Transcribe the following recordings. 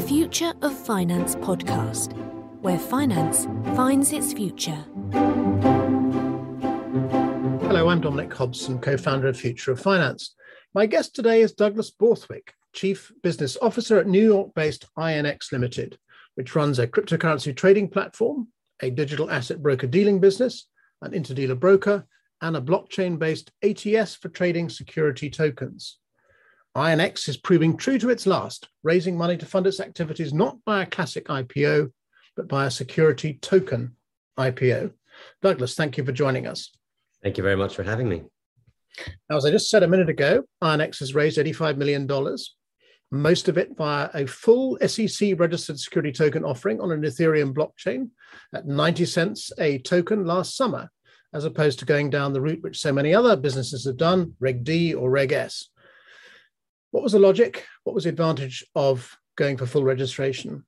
the Future of Finance podcast, where finance finds its future. Hello, I'm Dominic Hobson, co founder of Future of Finance. My guest today is Douglas Borthwick, Chief Business Officer at New York based INX Limited, which runs a cryptocurrency trading platform, a digital asset broker dealing business, an interdealer broker, and a blockchain based ATS for trading security tokens. INX is proving true to its last, raising money to fund its activities not by a classic IPO, but by a security token IPO. Douglas, thank you for joining us. Thank you very much for having me. Now, as I just said a minute ago, INX has raised $85 million, most of it via a full SEC registered security token offering on an Ethereum blockchain at 90 cents a token last summer, as opposed to going down the route which so many other businesses have done, Reg D or Reg S. What was the logic? What was the advantage of going for full registration?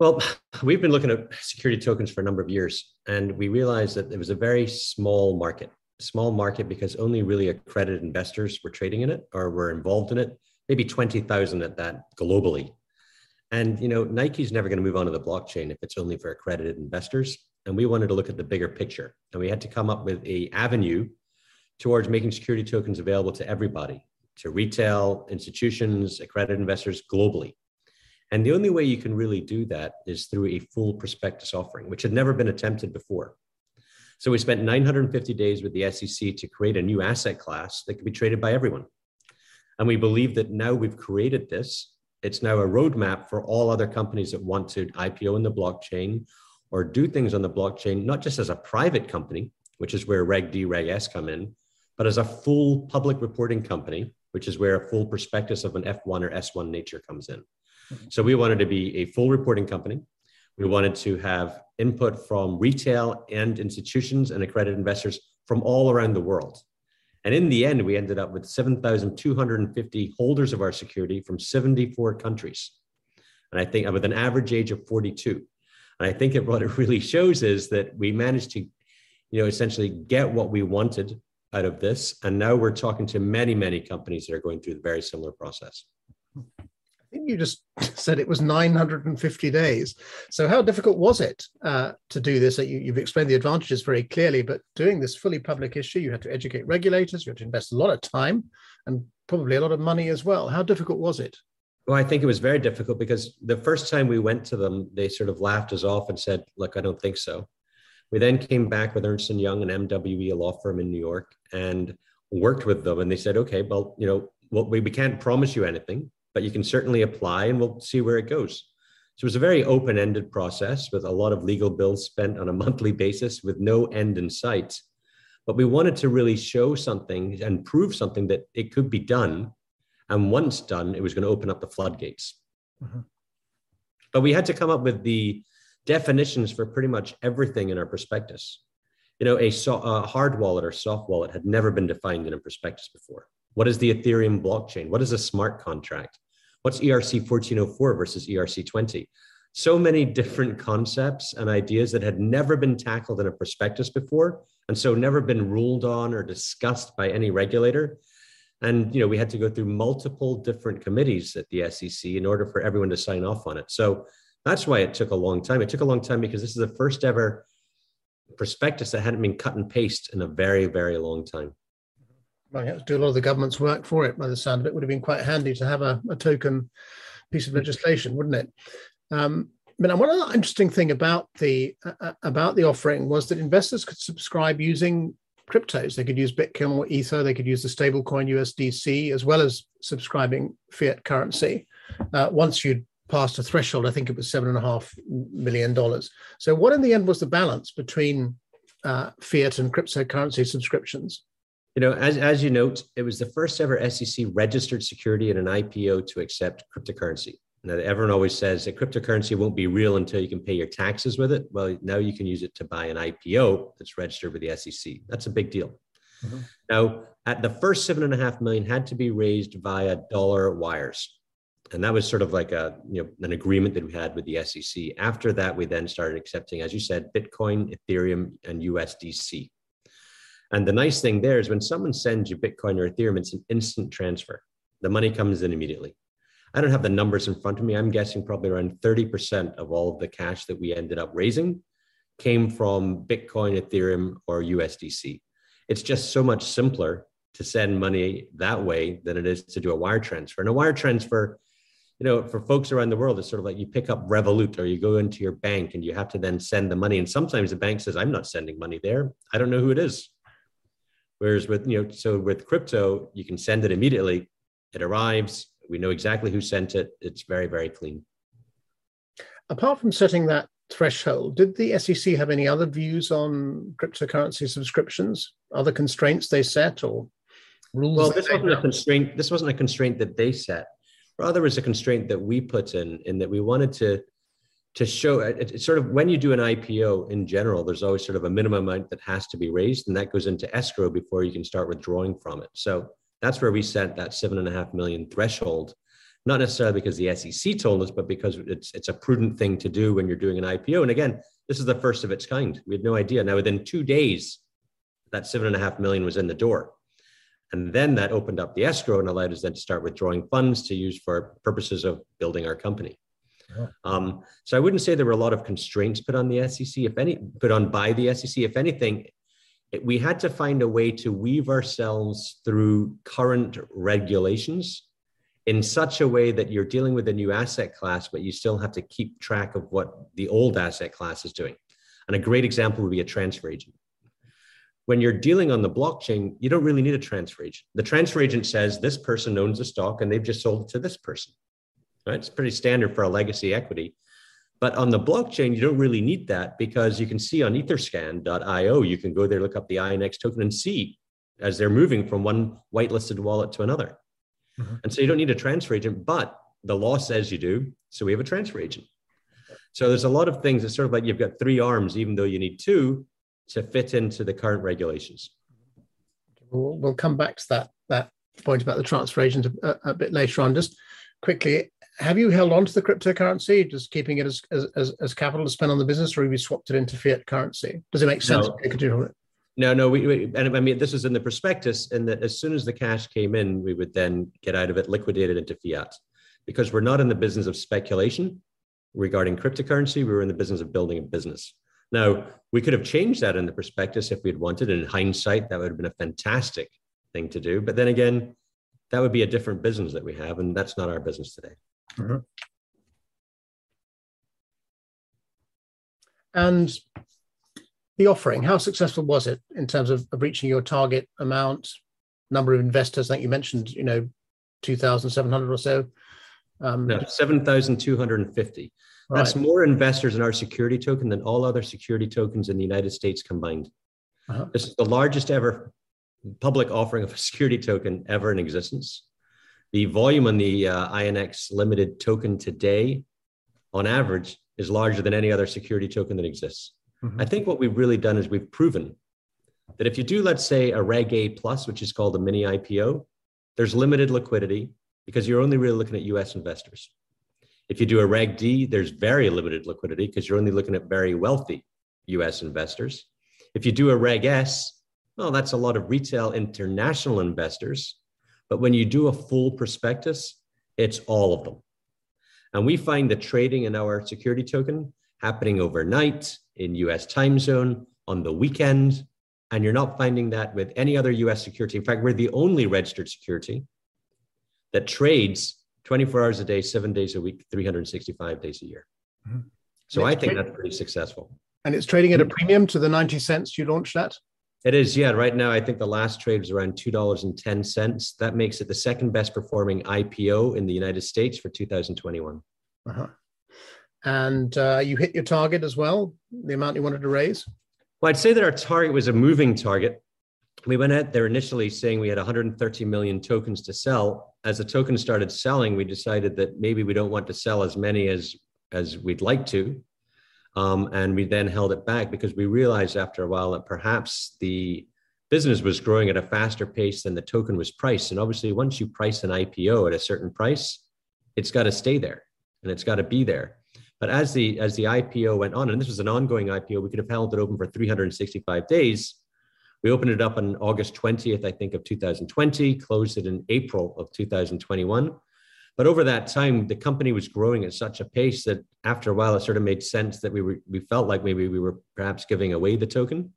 Well, we've been looking at security tokens for a number of years, and we realized that it was a very small market. Small market because only really accredited investors were trading in it or were involved in it. Maybe twenty thousand at that globally. And you know, Nike's never going to move on to the blockchain if it's only for accredited investors. And we wanted to look at the bigger picture, and we had to come up with a avenue towards making security tokens available to everybody to retail institutions, accredited investors globally. And the only way you can really do that is through a full prospectus offering, which had never been attempted before. So we spent 950 days with the SEC to create a new asset class that could be traded by everyone. And we believe that now we've created this, it's now a roadmap for all other companies that want to IPO in the blockchain or do things on the blockchain, not just as a private company, which is where Reg D, Reg S come in, but as a full public reporting company which is where a full prospectus of an F1 or S1 nature comes in. Mm-hmm. So we wanted to be a full reporting company. We wanted to have input from retail and institutions and accredited investors from all around the world. And in the end, we ended up with 7,250 holders of our security from 74 countries. And I think with an average age of 42. And I think what it really shows is that we managed to, you know, essentially get what we wanted out of this. And now we're talking to many, many companies that are going through the very similar process. I think you just said it was 950 days. So, how difficult was it uh, to do this? You, have explained the advantages very clearly, but doing this fully public issue, you had to educate regulators, you had to invest a lot of time and probably a lot of money as well. How difficult was it? Well, I think it was very difficult because the first time we went to them, they sort of laughed us off and said, Look, I don't think so. We then came back with Ernst & Young and MWE, a law firm in New York, and worked with them. And they said, okay, well, you know, well, we, we can't promise you anything, but you can certainly apply and we'll see where it goes. So it was a very open-ended process with a lot of legal bills spent on a monthly basis with no end in sight. But we wanted to really show something and prove something that it could be done. And once done, it was going to open up the floodgates. Mm-hmm. But we had to come up with the definitions for pretty much everything in our prospectus. You know, a, so, a hard wallet or soft wallet had never been defined in a prospectus before. What is the Ethereum blockchain? What is a smart contract? What's ERC 1404 versus ERC 20? So many different concepts and ideas that had never been tackled in a prospectus before, and so never been ruled on or discussed by any regulator. And you know, we had to go through multiple different committees at the SEC in order for everyone to sign off on it. So that's why it took a long time. It took a long time because this is the first ever prospectus that hadn't been cut and paste in a very, very long time. Well, you had to do a lot of the government's work for it. By the sound of it, would have been quite handy to have a, a token piece of legislation, wouldn't it? Um, but one other interesting thing about the uh, about the offering was that investors could subscribe using cryptos. They could use Bitcoin or Ether. They could use the stablecoin USDC as well as subscribing fiat currency. Uh, once you'd passed a threshold. I think it was seven and a half million dollars. So, what in the end was the balance between uh, fiat and cryptocurrency subscriptions? You know, as, as you note, it was the first ever SEC registered security in an IPO to accept cryptocurrency. Now, everyone always says that cryptocurrency won't be real until you can pay your taxes with it. Well, now you can use it to buy an IPO that's registered with the SEC. That's a big deal. Mm-hmm. Now, at the first seven and a half million had to be raised via dollar wires and that was sort of like a you know an agreement that we had with the SEC. After that, we then started accepting, as you said, Bitcoin, Ethereum, and USDC. And the nice thing there is when someone sends you Bitcoin or Ethereum, it's an instant transfer. The money comes in immediately. I don't have the numbers in front of me. I'm guessing probably around 30% of all of the cash that we ended up raising came from Bitcoin, Ethereum, or USDC. It's just so much simpler to send money that way than it is to do a wire transfer. And a wire transfer, you know, for folks around the world, it's sort of like you pick up Revolut or you go into your bank and you have to then send the money. And sometimes the bank says, I'm not sending money there. I don't know who it is. Whereas with, you know, so with crypto, you can send it immediately. It arrives. We know exactly who sent it. It's very, very clean. Apart from setting that threshold, did the SEC have any other views on cryptocurrency subscriptions? Other constraints they set or rules? Well, this wasn't a constraint. This wasn't a constraint that they set. Rather, was a constraint that we put in, in that we wanted to to show it, it's sort of when you do an IPO in general, there's always sort of a minimum amount that has to be raised, and that goes into escrow before you can start withdrawing from it. So that's where we set that seven and a half million threshold, not necessarily because the SEC told us, but because it's it's a prudent thing to do when you're doing an IPO. And again, this is the first of its kind. We had no idea. Now within two days, that seven and a half million was in the door. And then that opened up the escrow and allowed us then to start withdrawing funds to use for purposes of building our company. Yeah. Um, so I wouldn't say there were a lot of constraints put on the SEC, if any, put on by the SEC. If anything, we had to find a way to weave ourselves through current regulations in such a way that you're dealing with a new asset class, but you still have to keep track of what the old asset class is doing. And a great example would be a transfer agent. When you're dealing on the blockchain, you don't really need a transfer agent. The transfer agent says this person owns the stock and they've just sold it to this person. Right? It's pretty standard for a legacy equity. But on the blockchain, you don't really need that because you can see on etherscan.io, you can go there, look up the INX token and see as they're moving from one whitelisted wallet to another. Mm-hmm. And so you don't need a transfer agent, but the law says you do. So we have a transfer agent. So there's a lot of things. It's sort of like you've got three arms, even though you need two to fit into the current regulations. We'll, we'll come back to that that point about the transfer agent a, a bit later on. Just quickly, have you held on to the cryptocurrency, just keeping it as, as, as capital to spend on the business, or have you swapped it into fiat currency? Does it make sense? No, no, no we, we, and I mean, this is in the prospectus, and that as soon as the cash came in, we would then get out of it, liquidate it into fiat. Because we're not in the business of speculation regarding cryptocurrency, we were in the business of building a business. Now, we could have changed that in the prospectus if we had wanted. And in hindsight, that would have been a fantastic thing to do. But then again, that would be a different business that we have, and that's not our business today. Mm-hmm. And the offering, how successful was it in terms of, of reaching your target amount, number of investors? I think you mentioned, you know, 2,700 or so. Um, no, 7,250. Right. That's more investors in our security token than all other security tokens in the United States combined. Uh-huh. This is the largest ever public offering of a security token ever in existence. The volume on the uh, INX limited token today, on average, is larger than any other security token that exists. Mm-hmm. I think what we've really done is we've proven that if you do, let's say, a Reg A plus, which is called a mini IPO, there's limited liquidity because you're only really looking at US investors. If you do a Reg D, there's very limited liquidity because you're only looking at very wealthy US investors. If you do a Reg S, well, that's a lot of retail international investors but when you do a full prospectus, it's all of them. And we find the trading in our security token happening overnight in US time zone on the weekend. And you're not finding that with any other US security. In fact, we're the only registered security that trades 24 hours a day, seven days a week, 365 days a year. Mm-hmm. So I think that's pretty successful. And it's trading at a premium to the 90 cents you launched at? It is, yeah. Right now, I think the last trade was around two dollars and ten cents. That makes it the second best performing IPO in the United States for 2021. Uh-huh. And uh, you hit your target as well, the amount you wanted to raise. Well, I'd say that our target was a moving target. We went out there initially saying we had 130 million tokens to sell. As the token started selling, we decided that maybe we don't want to sell as many as as we'd like to. Um, and we then held it back because we realized after a while that perhaps the business was growing at a faster pace than the token was priced. And obviously, once you price an IPO at a certain price, it's got to stay there and it's got to be there. But as the as the IPO went on, and this was an ongoing IPO, we could have held it open for 365 days. We opened it up on August 20th, I think, of 2020, closed it in April of 2021. But over that time, the company was growing at such a pace that after a while, it sort of made sense that we were we felt like maybe we were perhaps giving away the token,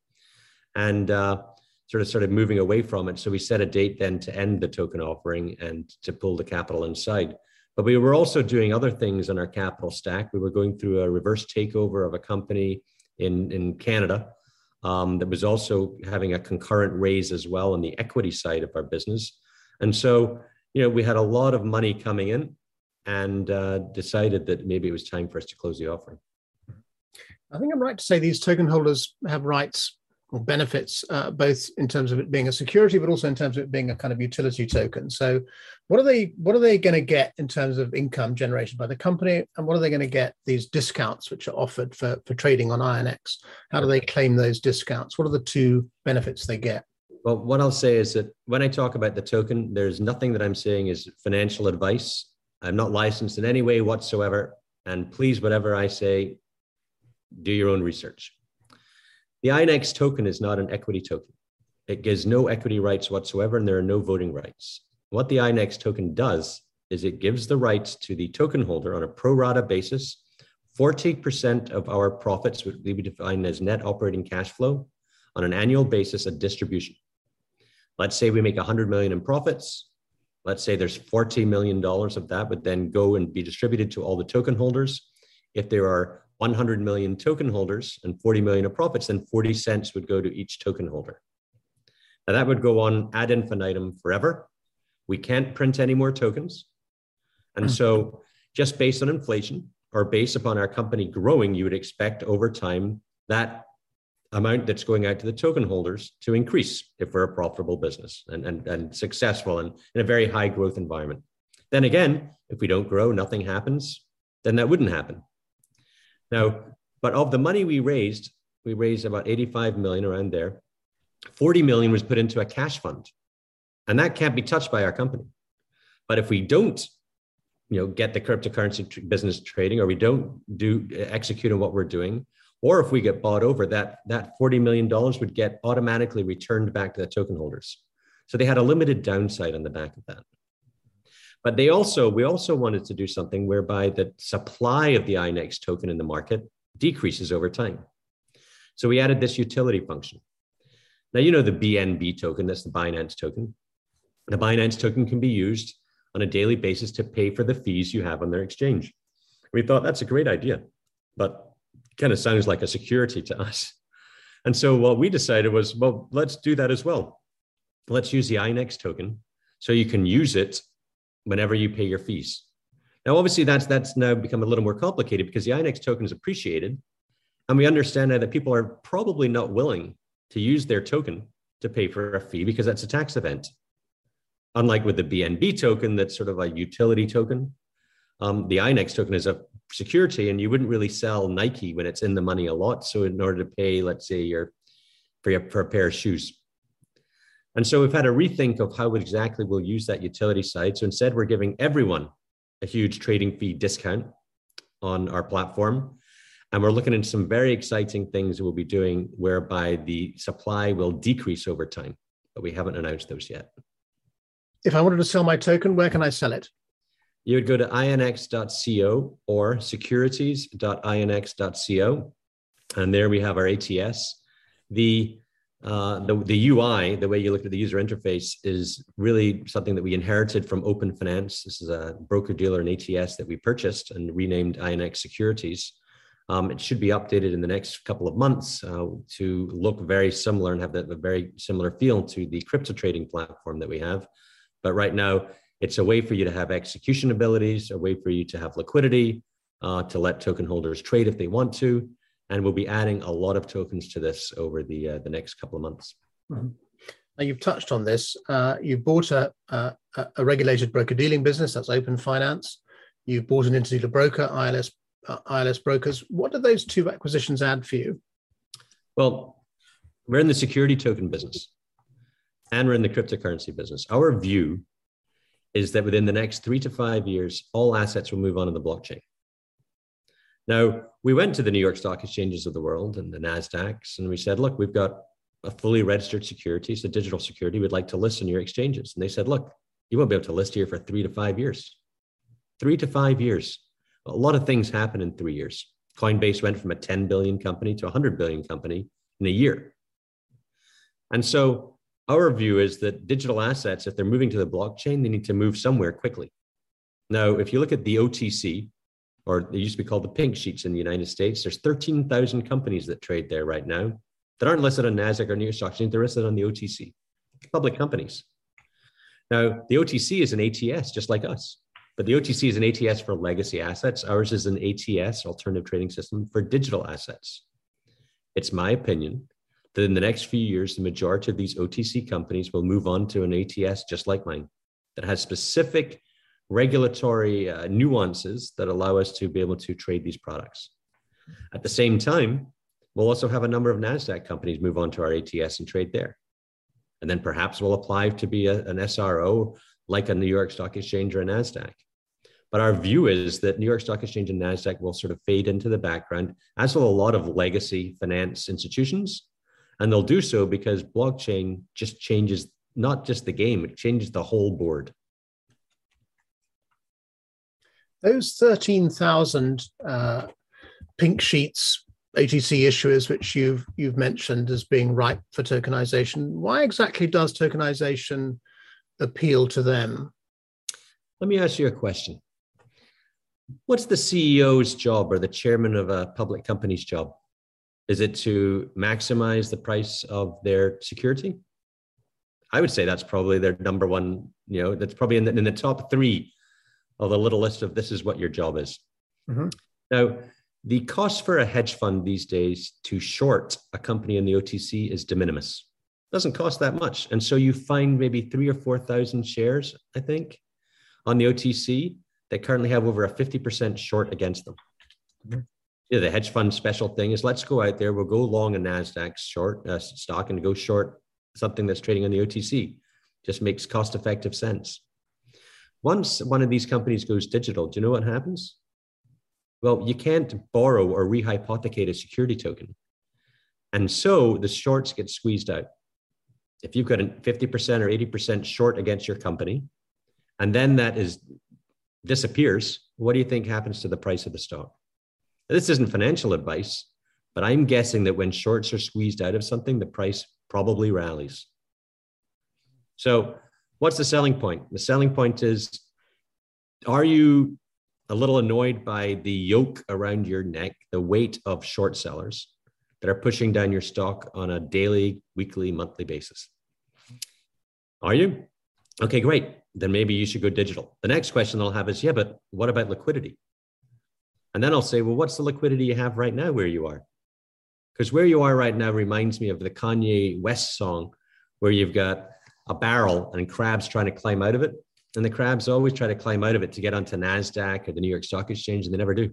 and uh, sort of started moving away from it. So we set a date then to end the token offering and to pull the capital inside. But we were also doing other things on our capital stack. We were going through a reverse takeover of a company in in Canada um, that was also having a concurrent raise as well on the equity side of our business. And so, you know, we had a lot of money coming in and uh, decided that maybe it was time for us to close the offering. I think I'm right to say these token holders have rights or benefits, uh, both in terms of it being a security, but also in terms of it being a kind of utility token. So, what are they? What are they going to get in terms of income generation by the company, and what are they going to get these discounts which are offered for for trading on INX? How do they claim those discounts? What are the two benefits they get? Well, what I'll say is that when I talk about the token, there's nothing that I'm saying is financial advice. I'm not licensed in any way whatsoever. And please, whatever I say, do your own research. The INX token is not an equity token. It gives no equity rights whatsoever, and there are no voting rights. What the INX token does is it gives the rights to the token holder on a pro rata basis. 40% of our profits would be defined as net operating cash flow on an annual basis, a distribution. Let's say we make 100 million in profits. Let's say there's 40 million dollars of that would then go and be distributed to all the token holders. If there are 100 million token holders and 40 million of profits, then 40 cents would go to each token holder. Now that would go on ad infinitum forever. We can't print any more tokens. And hmm. so, just based on inflation or based upon our company growing, you would expect over time that amount that's going out to the token holders to increase if we're a profitable business and, and, and successful and in a very high growth environment. Then again, if we don't grow, nothing happens, then that wouldn't happen. Now, but of the money we raised, we raised about 85 million around there. 40 million was put into a cash fund. And that can't be touched by our company. But if we don't, you know, get the cryptocurrency tr- business trading or we don't do execute on what we're doing, or if we get bought over, that that 40 million dollars would get automatically returned back to the token holders. So they had a limited downside on the back of that. But they also, we also wanted to do something whereby the supply of the INX token in the market decreases over time. So we added this utility function. Now, you know the BNB token, that's the Binance token. The Binance token can be used on a daily basis to pay for the fees you have on their exchange. We thought that's a great idea, but kind of sounds like a security to us. And so what we decided was, well, let's do that as well. Let's use the INX token so you can use it whenever you pay your fees. Now, obviously, that's that's now become a little more complicated because the INX token is appreciated, and we understand now that people are probably not willing to use their token to pay for a fee because that's a tax event. Unlike with the BNB token, that's sort of a utility token. Um, the INX token is a security, and you wouldn't really sell Nike when it's in the money a lot. So, in order to pay, let's say, your for, your, for a pair of shoes, and so we've had a rethink of how exactly we'll use that utility side. So instead, we're giving everyone a huge trading fee discount on our platform. And we're looking into some very exciting things we'll be doing whereby the supply will decrease over time, but we haven't announced those yet. If I wanted to sell my token, where can I sell it? You would go to inx.co or securities.inx.co. And there we have our ATS. The uh, the, the UI, the way you look at the user interface, is really something that we inherited from Open Finance. This is a broker dealer and ATS that we purchased and renamed INX Securities. Um, it should be updated in the next couple of months uh, to look very similar and have that, a very similar feel to the crypto trading platform that we have. But right now, it's a way for you to have execution abilities, a way for you to have liquidity, uh, to let token holders trade if they want to, and we'll be adding a lot of tokens to this over the uh, the next couple of months. Mm-hmm. Now you've touched on this. Uh, you bought a, a, a regulated broker dealing business that's Open Finance. You've bought an interdealer broker, ILS uh, ILS brokers. What do those two acquisitions add for you? Well, we're in the security token business, and we're in the cryptocurrency business. Our view is that within the next three to five years, all assets will move on to the blockchain. Now, we went to the New York Stock Exchanges of the world and the NASDAQs, and we said, look, we've got a fully registered security, it's a digital security. We'd like to list on your exchanges. And they said, look, you won't be able to list here for three to five years. Three to five years. A lot of things happen in three years. Coinbase went from a 10 billion company to a 100 billion company in a year. And so our view is that digital assets, if they're moving to the blockchain, they need to move somewhere quickly. Now, if you look at the OTC, or they used to be called the pink sheets in the United States, there's 13,000 companies that trade there right now that aren't listed on NASDAQ or New York Stock Exchange, they're listed on the OTC, public companies. Now, the OTC is an ATS just like us, but the OTC is an ATS for legacy assets. Ours is an ATS, alternative trading system, for digital assets. It's my opinion that in the next few years, the majority of these OTC companies will move on to an ATS just like mine that has specific regulatory uh, nuances that allow us to be able to trade these products. At the same time, we'll also have a number of NASDAQ companies move on to our ATS and trade there. And then perhaps we'll apply to be a, an SRO like a New York Stock Exchange or a NASDAQ. But our view is that New York Stock Exchange and NASDAQ will sort of fade into the background, as will a lot of legacy finance institutions. And they'll do so because blockchain just changes not just the game, it changes the whole board. Those 13,000 uh, pink sheets OTC issuers, which you've you've mentioned as being ripe for tokenization. Why exactly does tokenization appeal to them? Let me ask you a question. What's the CEO's job or the chairman of a public company's job? Is it to maximize the price of their security? I would say that's probably their number one, you know, that's probably in the, in the top three of the little list of this is what your job is. Mm-hmm. Now, the cost for a hedge fund these days to short a company in the OTC is de minimis. Doesn't cost that much. And so you find maybe three or 4,000 shares, I think, on the OTC that currently have over a 50% short against them. Mm-hmm. Yeah, the hedge fund special thing is let's go out there, we'll go long a NASDAQ short uh, stock and go short something that's trading on the OTC. Just makes cost effective sense. Once one of these companies goes digital, do you know what happens? Well, you can't borrow or rehypothecate a security token. And so the shorts get squeezed out. If you've got a 50% or 80% short against your company, and then that is disappears, what do you think happens to the price of the stock? This isn't financial advice, but I'm guessing that when shorts are squeezed out of something, the price probably rallies. So, what's the selling point? The selling point is are you a little annoyed by the yoke around your neck, the weight of short sellers that are pushing down your stock on a daily, weekly, monthly basis. Are you? Okay, great. Then maybe you should go digital. The next question I'll have is yeah, but what about liquidity? And then I'll say, well, what's the liquidity you have right now where you are? Because where you are right now reminds me of the Kanye West song where you've got a barrel and crabs trying to climb out of it. And the crabs always try to climb out of it to get onto NASDAQ or the New York Stock Exchange, and they never do.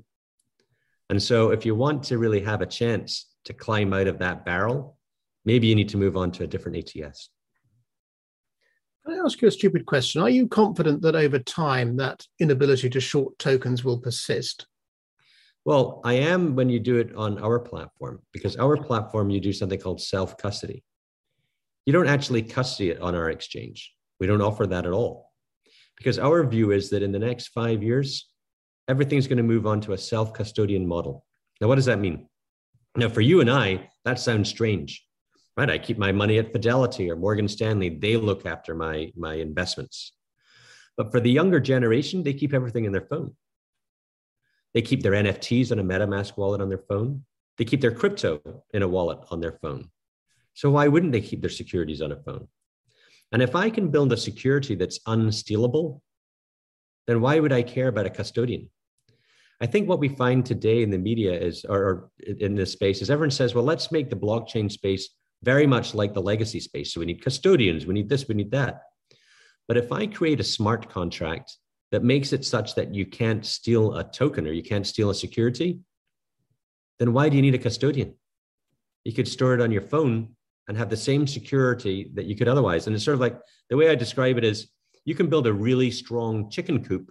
And so, if you want to really have a chance to climb out of that barrel, maybe you need to move on to a different ATS. Can I ask you a stupid question? Are you confident that over time that inability to short tokens will persist? Well, I am when you do it on our platform, because our platform, you do something called self custody. You don't actually custody it on our exchange. We don't offer that at all because our view is that in the next five years, everything's going to move on to a self custodian model. Now, what does that mean? Now, for you and I, that sounds strange, right? I keep my money at Fidelity or Morgan Stanley. They look after my, my investments. But for the younger generation, they keep everything in their phone. They keep their NFTs on a MetaMask wallet on their phone. They keep their crypto in a wallet on their phone. So why wouldn't they keep their securities on a phone? And if I can build a security that's unstealable, then why would I care about a custodian? I think what we find today in the media is, or, in this space, is everyone says, well, let's make the blockchain space very much like the legacy space. So we need custodians, we need this, we need that. But if I create a smart contract that makes it such that you can't steal a token or you can't steal a security, then why do you need a custodian? You could store it on your phone and have the same security that you could otherwise. And it's sort of like the way I describe it is you can build a really strong chicken coop,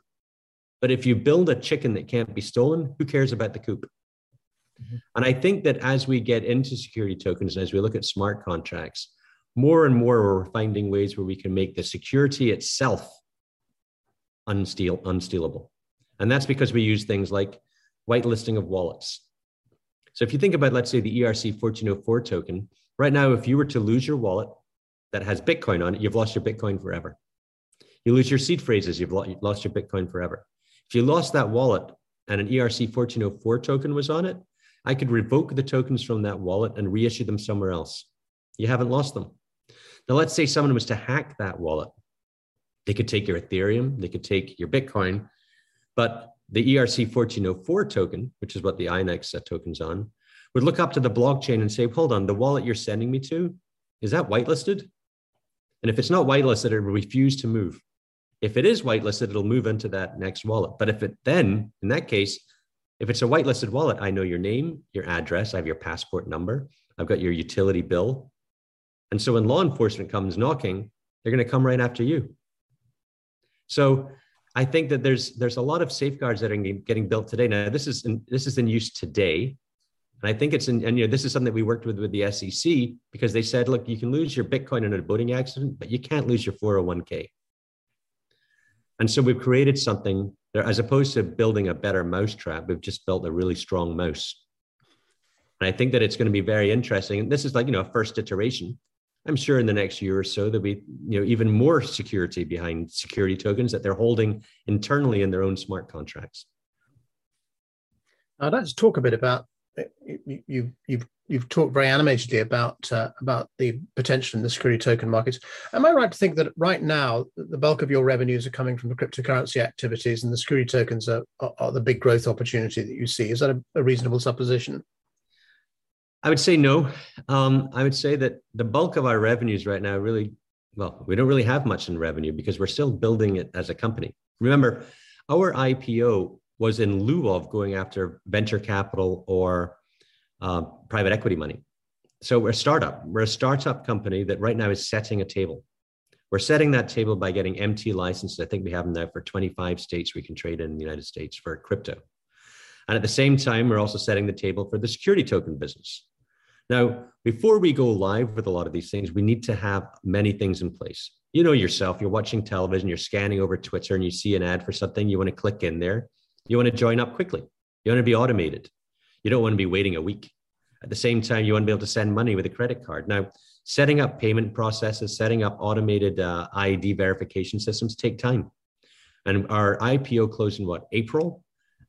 but if you build a chicken that can't be stolen, who cares about the coop? Mm-hmm. And I think that as we get into security tokens and as we look at smart contracts, more and more we're finding ways where we can make the security itself unsteal, unstealable. And that's because we use things like whitelisting of wallets. So if you think about, let's say, the ERC 1404 token, right now, if you were to lose your wallet that has Bitcoin on it, you've lost your Bitcoin forever. You lose your seed phrases, you've lost your Bitcoin forever. If you lost that wallet and an ERC 1404 token was on it, I could revoke the tokens from that wallet and reissue them somewhere else. You haven't lost them. Now, let's say someone was to hack that wallet. They could take your Ethereum, they could take your Bitcoin, but the ERC 1404 token, which is what the INX token's on, would look up to the blockchain and say, hold on, the wallet you're sending me to, is that whitelisted? And if it's not whitelisted, it will refuse to move. If it is whitelisted, it'll move into that next wallet. But if it then, in that case, if it's a whitelisted wallet, I know your name, your address, I have your passport number, I've got your utility bill. And so when law enforcement comes knocking, they're going to come right after you. So I think that there's there's a lot of safeguards that are getting built today. Now this is in, this is in use today, and I think it's in and you know this is something that we worked with with the SEC because they said, look, you can lose your Bitcoin in a boating accident, but you can't lose your 401k. And so we've created something there, as opposed to building a better mousetrap, we've just built a really strong mouse. And I think that it's going to be very interesting. And this is like, you know, a first iteration. I'm sure in the next year or so there'll be, you know, even more security behind security tokens that they're holding internally in their own smart contracts. I'd like to talk a bit about you, you, you've you've talked very animatedly about uh, about the potential in the security token markets. Am I right to think that right now the bulk of your revenues are coming from the cryptocurrency activities, and the security tokens are, are, are the big growth opportunity that you see? Is that a, a reasonable supposition? I would say no. Um, I would say that the bulk of our revenues right now really, well, we don't really have much in revenue because we're still building it as a company. Remember, our IPO was in lieu of going after venture capital or uh, private equity money. So we're a startup. We're a startup company that right now is setting a table. We're setting that table by getting MT licenses. I think we have them now for 25 states we can trade in the United States for crypto. And at the same time, we're also setting the table for the security token business. Now, before we go live with a lot of these things, we need to have many things in place. You know yourself, you're watching television, you're scanning over Twitter, and you see an ad for something, you want to click in there, you want to join up quickly, you want to be automated. You don't want to be waiting a week. At the same time, you want to be able to send money with a credit card. Now, setting up payment processes, setting up automated uh, ID verification systems take time. And our IPO closed in what, April?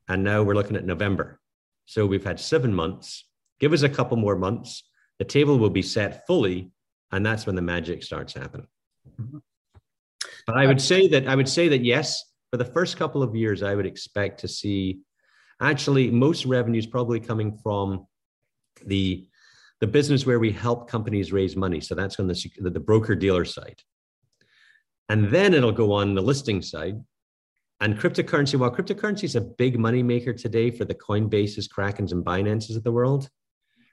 And now we're looking at November. So we've had seven months. Give us a couple more months. The table will be set fully, and that's when the magic starts happening. Mm-hmm. But I would say that I would say that yes, for the first couple of years, I would expect to see actually most revenues probably coming from the the business where we help companies raise money. So that's on the, the broker dealer side. And mm-hmm. then it'll go on the listing side. And cryptocurrency, while cryptocurrency is a big money maker today for the Coinbases, Krakens, and Binances of the world,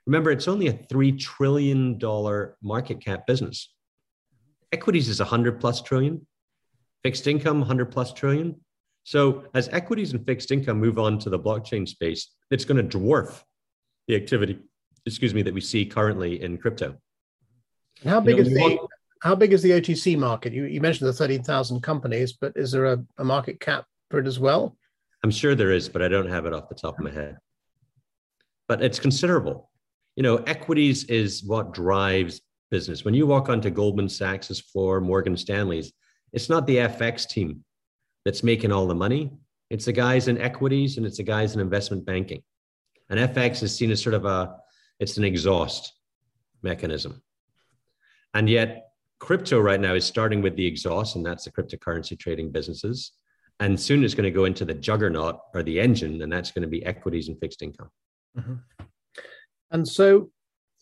remember it's only a $3 trillion market cap business. Equities is 100 plus trillion, fixed income 100 plus trillion. So as equities and fixed income move on to the blockchain space, it's going to dwarf the activity, excuse me, that we see currently in crypto. And how big you know, is the how big is the OTC market? You, you mentioned the 13,000 companies, but is there a, a market cap for it as well? I'm sure there is, but I don't have it off the top of my head. But it's considerable. You know, equities is what drives business. When you walk onto Goldman Sachs's floor, Morgan Stanley's, it's not the FX team that's making all the money. It's the guys in equities and it's the guys in investment banking. And FX is seen as sort of a, it's an exhaust mechanism. And yet, crypto right now is starting with the exhaust, and that's the cryptocurrency trading businesses. And soon it's going to go into the juggernaut or the engine, and that's going to be equities and fixed income. Mm-hmm. And so,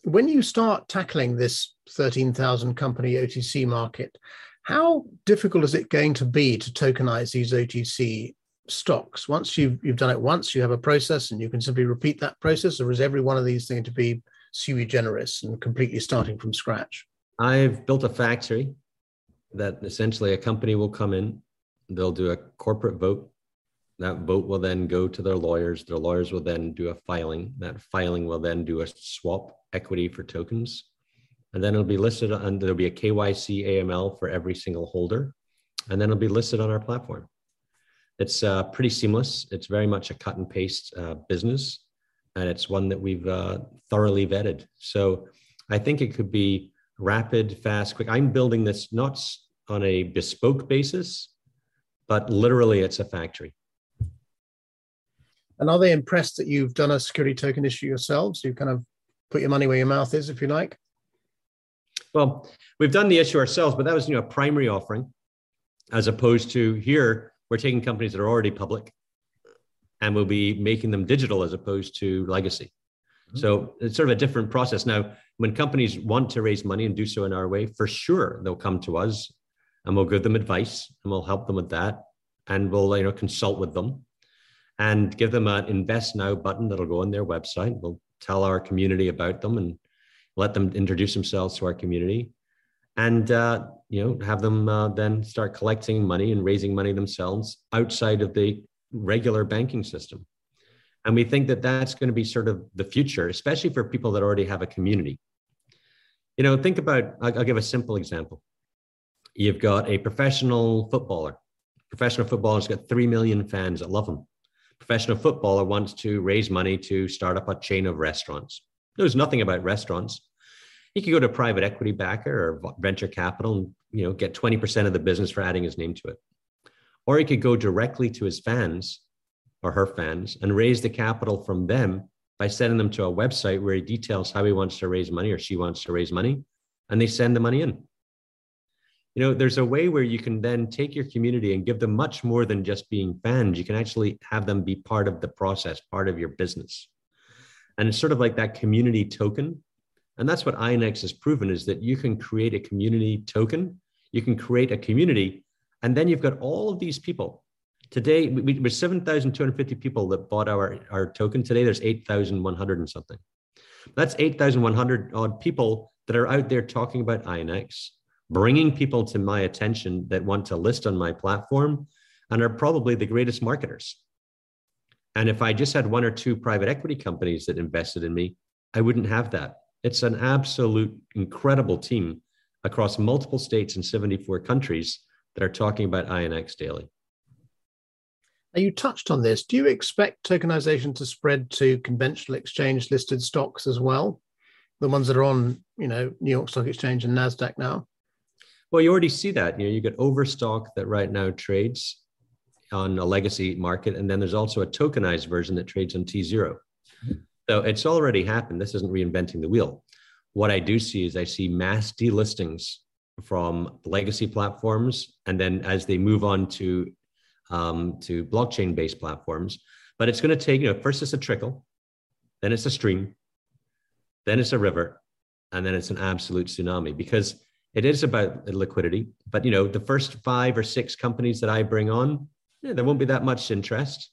when you start tackling this 13,000 company OTC market, how difficult is it going to be to tokenize these OTC stocks? Once you've, you've done it once, you have a process and you can simply repeat that process, or is every one of these going to be sui generis and completely starting from scratch? I've built a factory that essentially a company will come in, they'll do a corporate vote. That vote will then go to their lawyers. Their lawyers will then do a filing. That filing will then do a swap equity for tokens and then it'll be listed on there'll be a KYC AML for every single holder, and then it'll be listed on our platform. It's uh, pretty seamless. It's very much a cut and paste uh, business, and it's one that we've uh, thoroughly vetted. So I think it could be rapid, fast, quick. I'm building this not on a bespoke basis, but literally it's a factory. And are they impressed that you've done a security token issue yourselves? You kind of put your money where your mouth is, if you like. Well, we've done the issue ourselves, but that was you know a primary offering, as opposed to here we're taking companies that are already public, and we'll be making them digital as opposed to legacy. Mm-hmm. So it's sort of a different process. Now, when companies want to raise money and do so in our way, for sure they'll come to us, and we'll give them advice and we'll help them with that, and we'll you know consult with them, and give them an invest now button that'll go on their website. We'll tell our community about them and let them introduce themselves to our community and uh, you know have them uh, then start collecting money and raising money themselves outside of the regular banking system. And we think that that's going to be sort of the future especially for people that already have a community. You know think about i'll, give a simple example. You've got a professional footballer. Professional footballer's got 3 million fans that love him professional footballer wants to raise money to start up a chain of restaurants knows nothing about restaurants. He could go to a private equity backer or venture capital and you know get 20% of the business for adding his name to it. Or he could go directly to his fans or her fans and raise the capital from them by sending them to a website where he details how he wants to raise money or she wants to raise money and they send the money in. You know, there's a way where you can then take your community and give them much more than just being fans. You can actually have them be part of the process, part of your business. And it's sort of like that community token. And that's what INX has proven is that you can create a community token, you can create a community, and then you've got all of these people. Today, we, we're 7,250 people that bought our, our token. Today, there's 8,100 and something. That's 8,100 odd people that are out there talking about INX, bringing people to my attention that want to list on my platform and are probably the greatest marketers. And if I just had one or two private equity companies that invested in me, I wouldn't have that. It's an absolute incredible team across multiple states and 74 countries that are talking about INX daily. Now, you touched on this. Do you expect tokenization to spread to conventional exchange listed stocks as well? The ones that are on, you know, New York Stock Exchange and NASDAQ now? Well, you already see that. You know, you get Overstock that right now trades on a legacy market. And then there's also a tokenized version that trades on tZERO. So it's already happened. This isn't reinventing the wheel. What I do see is I see mass delistings from legacy platforms. And then as they move on to, um, to blockchain based platforms, but it's going to take, you know, first it's a trickle, then it's a stream, then it's a river, and then it's an absolute tsunami because it is about liquidity. But, you know, the first five or six companies that I bring on, yeah, there won't be that much interest.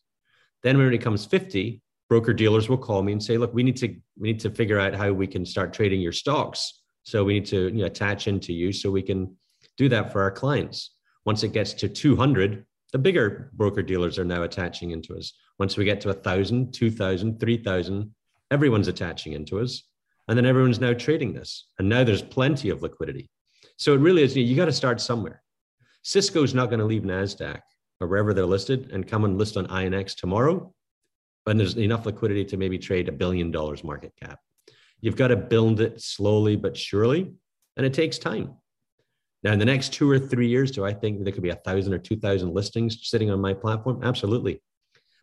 Then when it comes 50, broker dealers will call me and say, look, we need to we need to figure out how we can start trading your stocks. So we need to you know, attach into you so we can do that for our clients. Once it gets to 200, the bigger broker dealers are now attaching into us. Once we get to 1,000, 2,000, 3,000, everyone's attaching into us. And then everyone's now trading this. And now there's plenty of liquidity. So it really is, you, know, you got to start somewhere. Cisco's not going to leave NASDAQ or wherever they're listed and come and list on INX tomorrow, and there's enough liquidity to maybe trade a billion dollars market cap. You've got to build it slowly but surely, and it takes time. Now, in the next two or three years, do I think there could be a thousand or two thousand listings sitting on my platform? Absolutely.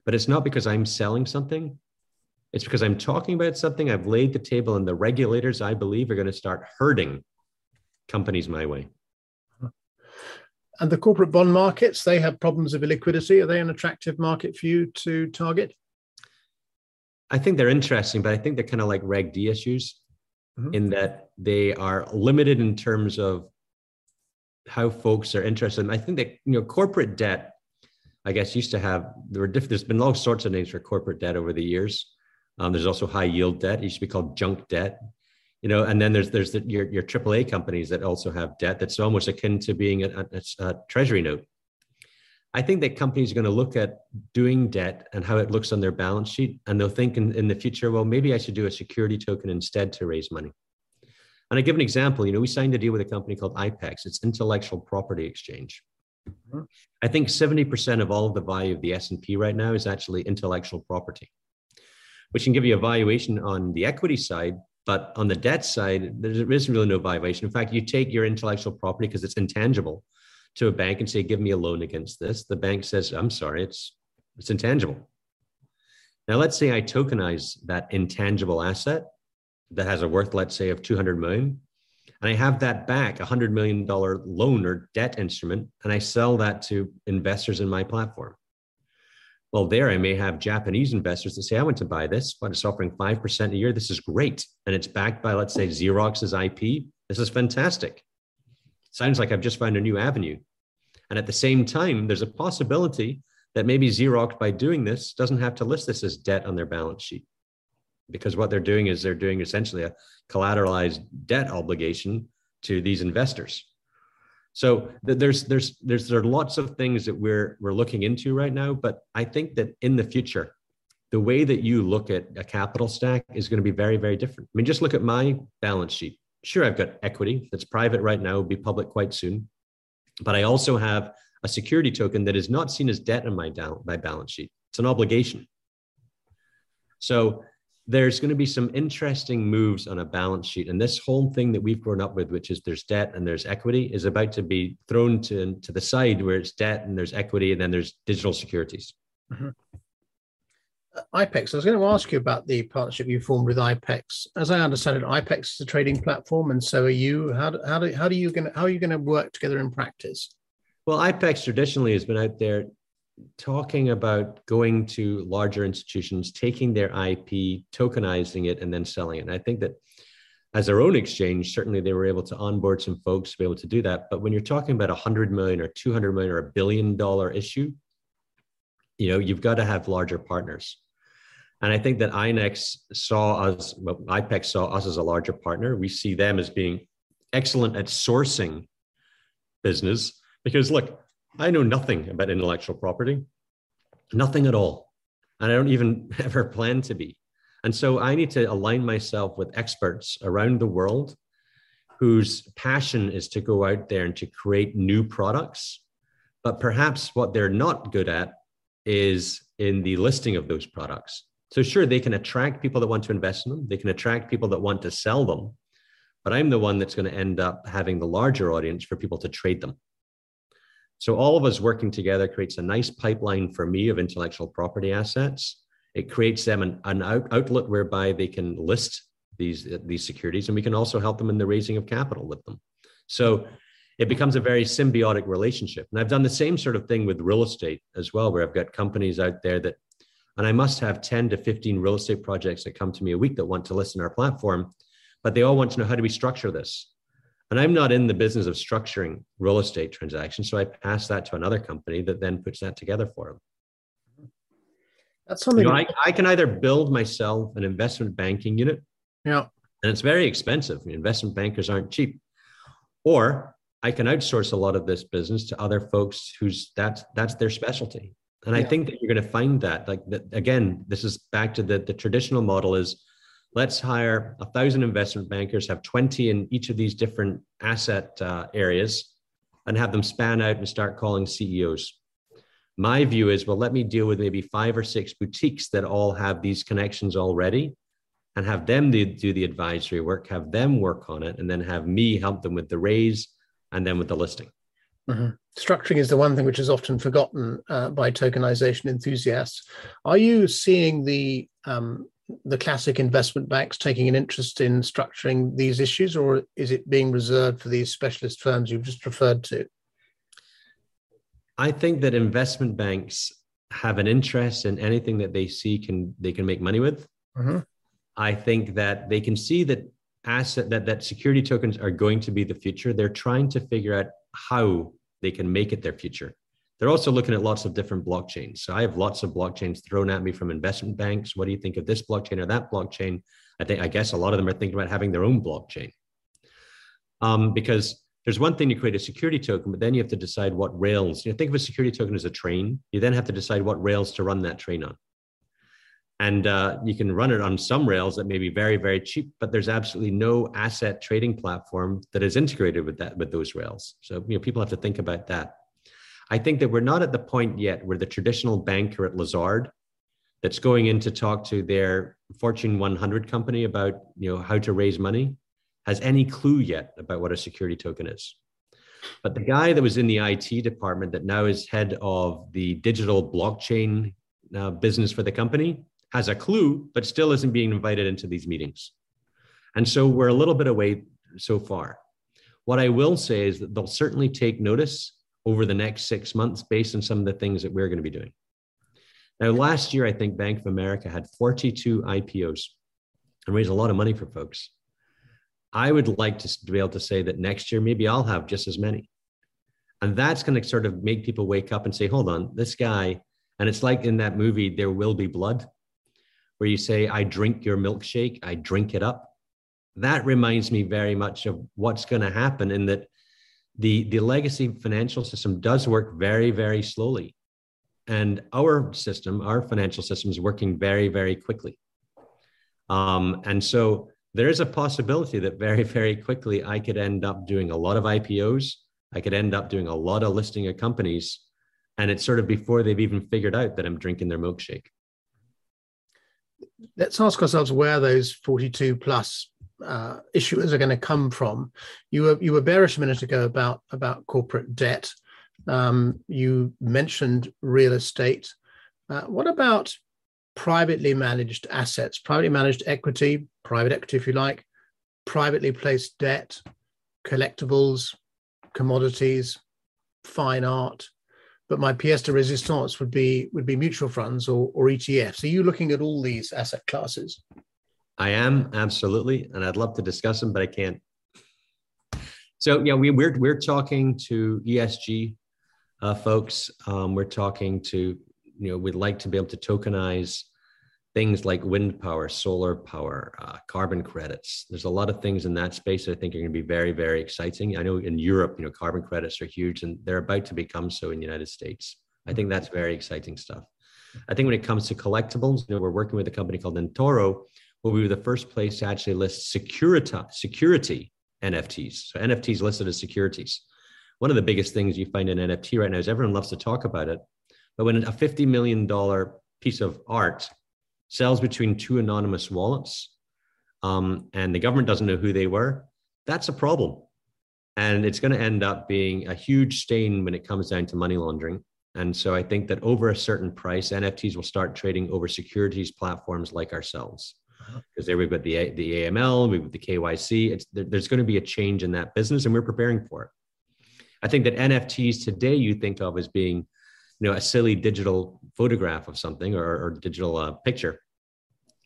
But it's not because I'm selling something. It's because I'm talking about something. I've laid the table, and the regulators, I believe, are going to start herding companies my way. And the corporate bond markets, they have problems of illiquidity. Are they an attractive market for you to target? I think they're interesting, but I think they're kind of like Reg D issues mm-hmm. in that they are limited in terms of how folks are interested. And I think that you know corporate debt, I guess, used to have there were diff- there's been all sorts of names for corporate debt over the years. Um, there's also high yield debt. It used to be called junk debt you know, and then there's there's the, your your AAA companies that also have debt that's almost akin to being a, a, a treasury note. I think that companies are going to look at doing debt and how it looks on their balance sheet, and they'll think in, in the future, well, maybe I should do a security token instead to raise money. And I give an example. You know, we signed a deal with a company called IPEX. It's intellectual property exchange. I think 70% of all of the value of the S&P right now is actually intellectual property, which can give you a valuation on the equity side, but on the debt side, there isn't really no valuation. In fact, you take your intellectual property because it's intangible to a bank and say, give me a loan against this. The bank says, I'm sorry, it's it's intangible. Now, let's say I tokenize that intangible asset that has a worth, let's say, of 200 million, and I have that back, a $100 million loan or debt instrument, and I sell that to investors in my platform. Well, there I may have Japanese investors that say, I want to buy this, but it's offering 5% a year. This is great. And it's backed by, let's say, Xerox's IP. This is fantastic. Sounds like I've just found a new avenue. And at the same time, there's a possibility that maybe Xerox, by doing this, doesn't have to list this as debt on their balance sheet. Because what they're doing is they're doing essentially a collateralized debt obligation to these investors. So there's there's there's there are lots of things that we're we're looking into right now, but I think that in the future, the way that you look at a capital stack is going to be very very different. I mean, just look at my balance sheet. Sure, I've got equity that's private right now, will be public quite soon, but I also have a security token that is not seen as debt on my, down, my balance sheet. It's an obligation. So there's going to be some interesting moves on a balance sheet. And this whole thing that we've grown up with, which is there's debt and there's equity, is about to be thrown to, to the side where it's debt and there's equity and then there's digital securities. Mm-hmm. Uh, IPEX, I was going to ask you about the partnership you formed with IPEX. As I understand it, IPEX is a trading platform, and so are you. How, how, do, how, do you going to, how are you going to work together in practice? Well, IPEX traditionally has been out there talking about going to larger institutions, taking their IP, tokenizing it, and then selling it. And I think that as their own exchange, certainly they were able to onboard some folks to be able to do that. But when you're talking about a hundred million or 200 million or a billion dollar issue, you know, you've got to have larger partners. And I think that INX saw us, well, IPEX saw us as a larger partner. We see them as being excellent at sourcing business because look, I know nothing about intellectual property, nothing at all. And I don't even ever plan to be. And so I need to align myself with experts around the world whose passion is to go out there and to create new products. But perhaps what they're not good at is in the listing of those products. So, sure, they can attract people that want to invest in them, they can attract people that want to sell them. But I'm the one that's going to end up having the larger audience for people to trade them. So all of us working together creates a nice pipeline for me of intellectual property assets. It creates them an, an out, outlet whereby they can list these, these securities, and we can also help them in the raising of capital with them. So it becomes a very symbiotic relationship. And I've done the same sort of thing with real estate as well, where I've got companies out there that, and I must have 10 to 15 real estate projects that come to me a week that want to list in our platform, but they all want to know how do we structure this? And I'm not in the business of structuring real estate transactions. So I pass that to another company that then puts that together for them. That's something you know, I, I can either build myself an investment banking unit. Yeah. And it's very expensive. Investment bankers aren't cheap. Or I can outsource a lot of this business to other folks who's that's that's their specialty. And yeah. I think that you're going to find that like that again, this is back to the, the traditional model is let's hire a thousand investment bankers, have 20 in each of these different asset uh, areas, and have them span out and start calling CEOs. My view is, well, let me deal with maybe five or six boutiques that all have these connections already and have them do the advisory work, have them work on it, and then have me help them with the raise and then with the listing. Mm-hmm. Structuring is the one thing which is often forgotten uh, by tokenization enthusiasts. Are you seeing the um, the classic investment banks taking an interest in structuring these issues, or is it being reserved for these specialist firms you've just referred to? I think that investment banks have an interest in anything that they see can they can make money with. Mm-hmm. I think that they can see that asset that that security tokens are going to be the future. They're trying to figure out how they can make it their future. They're also looking at lots of different blockchains. So I have lots of blockchains thrown at me from investment banks. What do you think of this blockchain or that blockchain? I think I guess a lot of them are thinking about having their own blockchain. Um, because there's one thing to create a security token, but then you have to decide what rails. You know, think of a security token as a train. You then have to decide what rails to run that train on. And uh, you can run it on some rails that may be very, very cheap, but there's absolutely no asset trading platform that is integrated with that with those rails. So you know, people have to think about that. I think that we're not at the point yet where the traditional banker at Lazard that's going in to talk to their Fortune 100 company about you know how to raise money has any clue yet about what a security token is. But the guy that was in the IT department that now is head of the digital blockchain uh, business for the company has a clue, but still isn't being invited into these meetings. And so we're a little bit away so far. What I will say is that they'll certainly take notice over the next six months based on some of the things that we're going to be doing. Now, last year, I think Bank of America had 42 IPOs and raised a lot of money for folks. I would like to be able to say that next year, maybe I'll have just as many. And that's going to sort of make people wake up and say, hold on, this guy, and it's like in that movie, There Will Be Blood, where you say, I drink your milkshake, I drink it up. That reminds me very much of what's going to happen in that the, the legacy financial system does work very, very slowly. And our system, our financial system is working very, very quickly. Um, and so there is a possibility that very, very quickly I could end up doing a lot of IPOs. I could end up doing a lot of listing of companies. And it's sort of before they've even figured out that I'm drinking their milkshake. Let's ask ourselves where those 42 plus uh, issuers are going to come from. You were you were bearish a minute ago about about corporate debt. Um, you mentioned real estate. Uh, what about privately managed assets, privately managed equity, private equity, if you like, privately placed debt, collectibles, commodities, fine art? But my pièce de résistance would be would be mutual funds or, or ETFs. Are you looking at all these asset classes? I am absolutely, and I'd love to discuss them, but I can't. So yeah, we, we're we're talking to ESG uh, folks. Um, we're talking to you know we'd like to be able to tokenize things like wind power, solar power, uh, carbon credits. There's a lot of things in that space that I think are going to be very very exciting. I know in Europe, you know, carbon credits are huge, and they're about to become so in the United States. I think that's very exciting stuff. I think when it comes to collectibles, you know, we're working with a company called Entoro, where we were the first place to actually list security, security NFTs. So NFTs listed as securities. One of the biggest things you find in NFT right now is everyone loves to talk about it. But when a $50 million piece of art sells between two anonymous wallets um, and the government doesn't know who they were, that's a problem. And it's going to end up being a huge stain when it comes down to money laundering. And so I think that over a certain price, NFTs will start trading over securities platforms like ourselves because there we've got the the AML, we've got the KYC. It's there, there's going to be a change in that business, and we're preparing for it. I think that NFTs today you think of as being, you know, a silly digital photograph of something or, or digital uh, picture.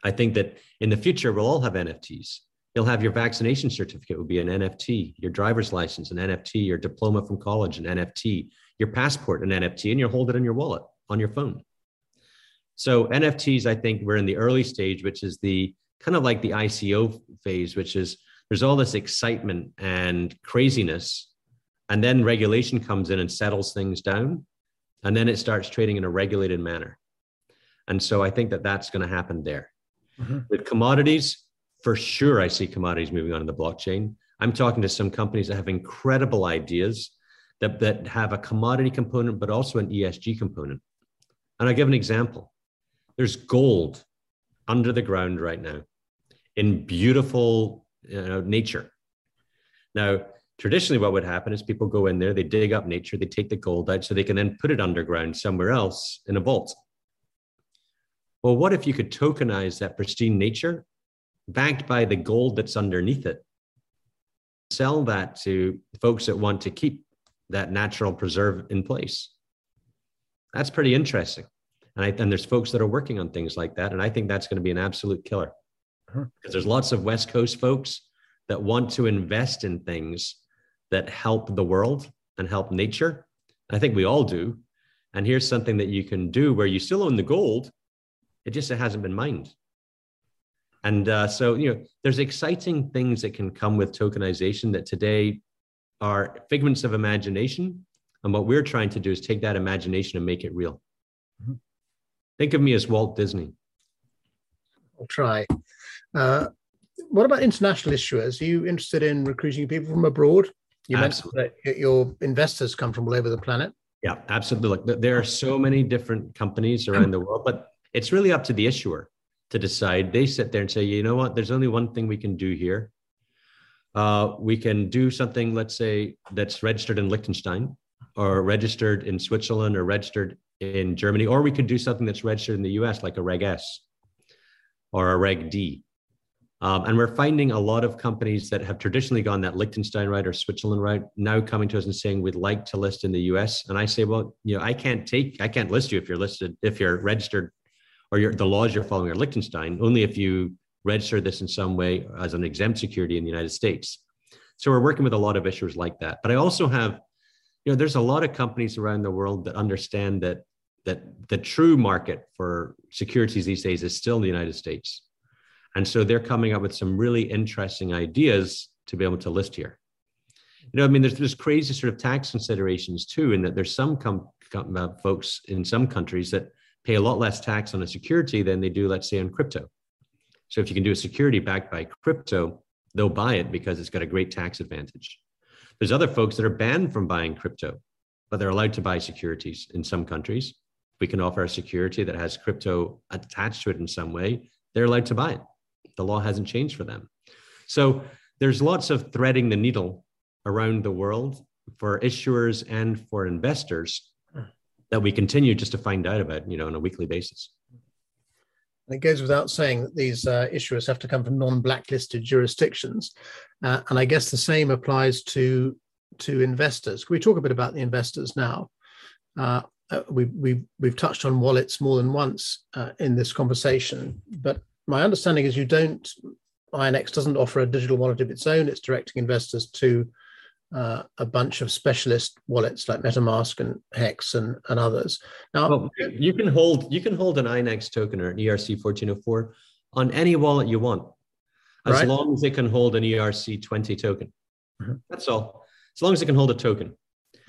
I think that in the future we'll all have NFTs. You'll have your vaccination certificate will be an NFT, your driver's license an NFT, your diploma from college an NFT, your passport an NFT, and you'll hold it in your wallet on your phone. So NFTs, I think we're in the early stage, which is the kind of like the ICO phase, which is there's all this excitement and craziness. And then regulation comes in and settles things down. And then it starts trading in a regulated manner. And so I think that that's going to happen there. Mm-hmm. With commodities, for sure, I see commodities moving on to the blockchain. I'm talking to some companies that have incredible ideas that, that have a commodity component, but also an ESG component. And I'll give an example. There's gold under the ground right now in beautiful you know, nature. Now, traditionally, what would happen is people go in there, they dig up nature, they take the gold out so they can then put it underground somewhere else in a vault. Well, what if you could tokenize that pristine nature backed by the gold that's underneath it? Sell that to folks that want to keep that natural preserve in place. That's pretty interesting. And, I, and there's folks that are working on things like that. And I think that's going to be an absolute killer because there's lots of West Coast folks that want to invest in things that help the world and help nature. I think we all do. And here's something that you can do where you still own the gold, it just it hasn't been mined. And uh, so, you know, there's exciting things that can come with tokenization that today are figments of imagination. And what we're trying to do is take that imagination and make it real. Mm-hmm. Think of me as Walt Disney. I'll try. Uh, what about international issuers? Are you interested in recruiting people from abroad? You Absolutely. mentioned that your investors come from all over the planet. Yeah, absolutely. Look, there are so many different companies around the world, but it's really up to the issuer to decide. They sit there and say, you know what, there's only one thing we can do here. Uh, we can do something, let's say, that's registered in Liechtenstein or registered in Switzerland or registered in Germany, or we could do something that's registered in the US, like a Reg S or a Reg D. Um, and we're finding a lot of companies that have traditionally gone that Liechtenstein route or Switzerland route now coming to us and saying we'd like to list in the US. And I say, well, you know, I can't take, I can't list you if you're listed, if you're registered or you're, the laws you're following are Liechtenstein, only if you register this in some way as an exempt security in the United States. So we're working with a lot of issuers like that. But I also have, you know, there's a lot of companies around the world that understand that that the true market for securities these days is still the United States. And so they're coming up with some really interesting ideas to be able to list here. You know, I mean, there's there's crazy sort of tax considerations too, in that there's some com- com- uh, folks in some countries that pay a lot less tax on a security than they do, let's say, on crypto. So if you can do a security backed by crypto, they'll buy it because it's got a great tax advantage. There's other folks that are banned from buying crypto, but they're allowed to buy securities in some countries. We can offer a security that has crypto attached to it in some way. They're allowed to buy it the law hasn't changed for them. So there's lots of threading the needle around the world for issuers and for investors hmm. that we continue just to find out about, you know, on a weekly basis. And it goes without saying that these uh, issuers have to come from non-blacklisted jurisdictions, uh, and I guess the same applies to to investors. Can we talk a bit about the investors now? Uh, uh we, we, we've touched on wallets more than once uh, in this conversation, but my understanding is you don't INX doesn't offer a digital wallet of its own. It's directing investors to uh, a bunch of specialist wallets like MetaMask and Hex and, and others. Now, well, you can hold you can hold an INX token or an ERC 1404 on any wallet you want, as right. long as it can hold an ERC 20 token. Mm-hmm. That's all. As long as it can hold a token.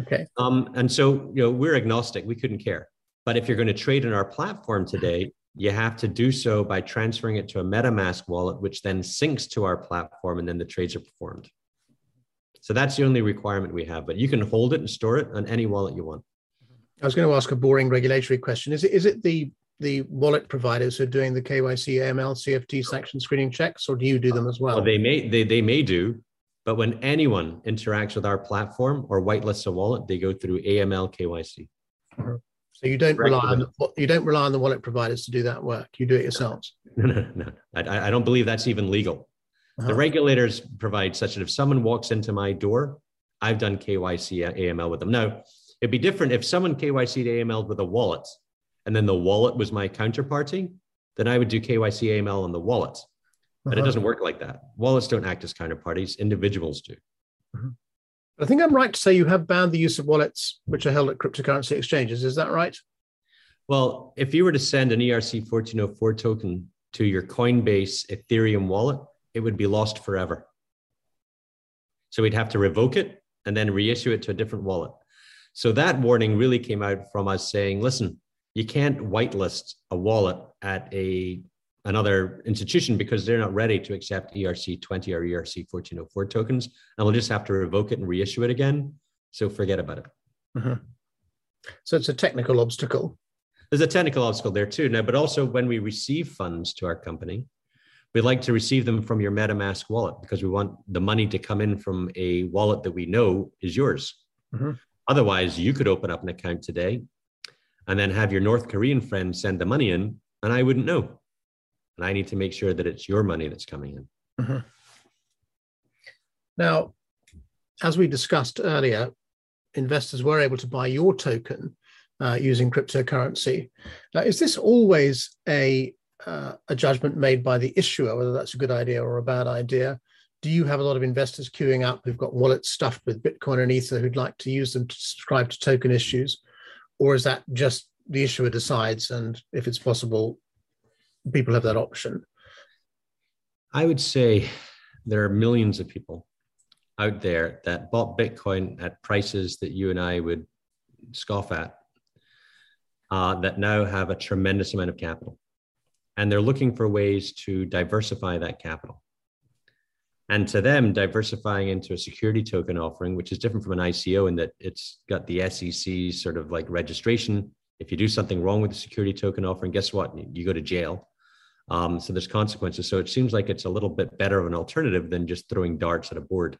Okay. Um, and so you know we're agnostic. We couldn't care. But if you're going to trade in our platform today, you have to do so by transferring it to a MetaMask wallet, which then syncs to our platform, and then the trades are performed. So that's the only requirement we have, but you can hold it and store it on any wallet you want. I was going to ask a boring regulatory question. Is it is it the the wallet providers who are doing the KYC, AML, CFT sanction screening checks, or do you do them as well? well they may they, they may do, but when anyone interacts with our platform or whitelists a wallet, they go through AML KYC. Uh-huh. So you don't rely on you don't rely on the wallet providers to do that work. You do it yourselves. No, no, no. I, I don't believe that's even legal. Uh-huh. The regulators provide such that if someone walks into my door, I've done KYC AML with them. Now, it'd be different if someone KYC AML with a wallet, and then the wallet was my counterparty. Then I would do KYC AML on the wallet. But uh-huh. it doesn't work like that. Wallets don't act as counterparties; individuals do. Uh-huh. I think I'm right to say you have banned the use of wallets which are held at cryptocurrency exchanges. Is that right? Well, if you were to send an ERC 1404 token to your Coinbase Ethereum wallet, it would be lost forever. So we'd have to revoke it and then reissue it to a different wallet. So that warning really came out from us saying, listen, you can't whitelist a wallet at a another institution because they're not ready to accept ERC 20 or ERC 1404 tokens. And we'll just have to revoke it and reissue it again. So forget about it. Uh-huh. So it's a technical obstacle. There's a technical obstacle there too. Now, but also when we receive funds to our company, we like to receive them from your MetaMask wallet because we want the money to come in from a wallet that we know is yours. Uh-huh. Otherwise, you could open up an account today and then have your North Korean friend send the money in, and I wouldn't know and I need to make sure that it's your money that's coming in. Mm-hmm. Now, as we discussed earlier, investors were able to buy your token uh, using cryptocurrency. Now, is this always a uh, a judgment made by the issuer whether that's a good idea or a bad idea? Do you have a lot of investors queuing up who've got wallets stuffed with Bitcoin and Ether who'd like to use them to subscribe to token issues, or is that just the issuer decides and if it's possible people have that option? I would say there are millions of people out there that bought Bitcoin at prices that you and I would scoff at, uh, that now have a tremendous amount of capital. And they're looking for ways to diversify that capital. And to them, diversifying into a security token offering, which is different from an ICO in that it's got the SEC sort of like registration. If you do something wrong with the security token offering, guess what? You go to jail. Um, so there's consequences. So it seems like it's a little bit better of an alternative than just throwing darts at a board.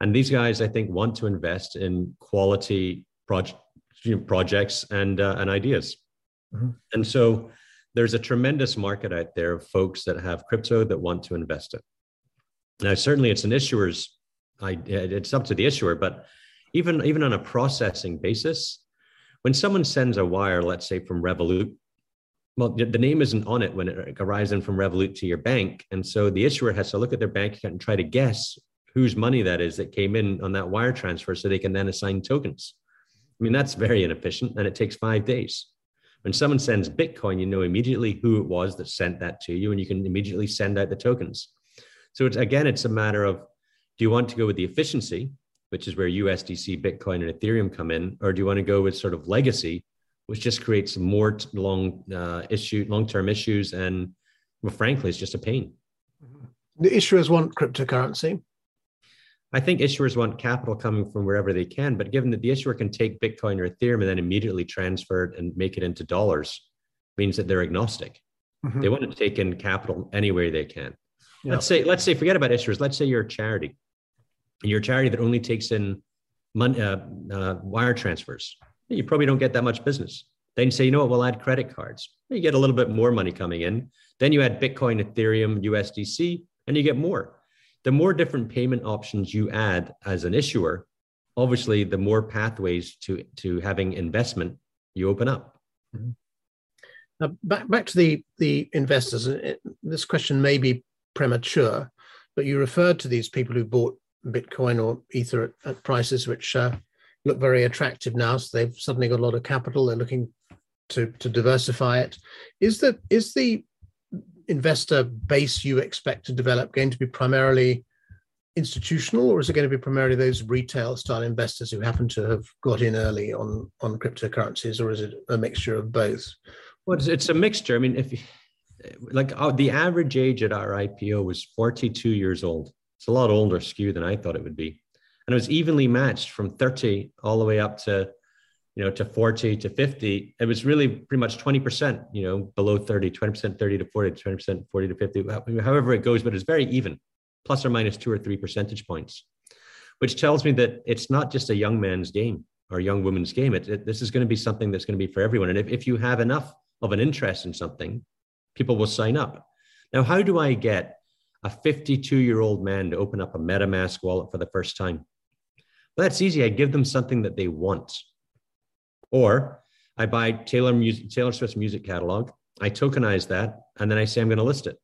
And these guys, I think, want to invest in quality project, you know, projects and uh, and ideas. Mm-hmm. And so there's a tremendous market out there of folks that have crypto that want to invest it. Now, certainly it's an issuer's, I, it's up to the issuer, but even, even on a processing basis, when someone sends a wire, let's say from Revolut, well, the name isn't on it when it arrives in from Revolut to your bank. And so the issuer has to look at their bank account and try to guess whose money that is that came in on that wire transfer so they can then assign tokens. I mean, that's very inefficient and it takes five days. When someone sends Bitcoin, you know immediately who it was that sent that to you and you can immediately send out the tokens. So it's again, it's a matter of do you want to go with the efficiency, which is where USDC, Bitcoin, and Ethereum come in, or do you want to go with sort of legacy, which just creates more long uh, issue, long-term issues, and well, frankly, it's just a pain. The issuers want cryptocurrency. I think issuers want capital coming from wherever they can, but given that the issuer can take Bitcoin or Ethereum and then immediately transfer it and make it into dollars, means that they're agnostic. Mm-hmm. They want to take in capital anywhere they can. Let's say, let's say, forget about issuers. Let's say you're a charity. And you're a charity that only takes in money, uh, uh, wire transfers. You probably don't get that much business. Then you say, you know what, we'll add credit cards. You get a little bit more money coming in. Then you add Bitcoin, Ethereum, USDC, and you get more. The more different payment options you add as an issuer, obviously, the more pathways to, to having investment you open up. Mm-hmm. Now, back, back to the, the investors. This question may be premature, but you referred to these people who bought Bitcoin or Ether at, at prices which uh, look very attractive now. So they've suddenly got a lot of capital. They're looking to to diversify it. Is that is the investor base you expect to develop going to be primarily institutional, or is it going to be primarily those retail style investors who happen to have got in early on on cryptocurrencies, or is it a mixture of both? Well, it's, a mixture. I mean, if like uh, the average age at our IPO was 42 years old. It's a lot older skew than I thought it would be. And it was evenly matched from 30 all the way up to, you know, to 40 to 50. It was really pretty much 20%, you know, below 30, 20%, 30 to 40, 20%, 40 to 50, however it goes, but it's very even, plus or minus two or three percentage points, which tells me that it's not just a young man's game or young woman's game. It, it, this is going to be something that's going to be for everyone. And if, if you have enough of an interest in something, people will sign up. Now, how do I get a 52 year old man to open up a MetaMask wallet for the first time? Well, that's easy. I give them something that they want. Or I buy Taylor, music, Taylor Swift's music catalog, I tokenize that, and then I say I'm going to list it.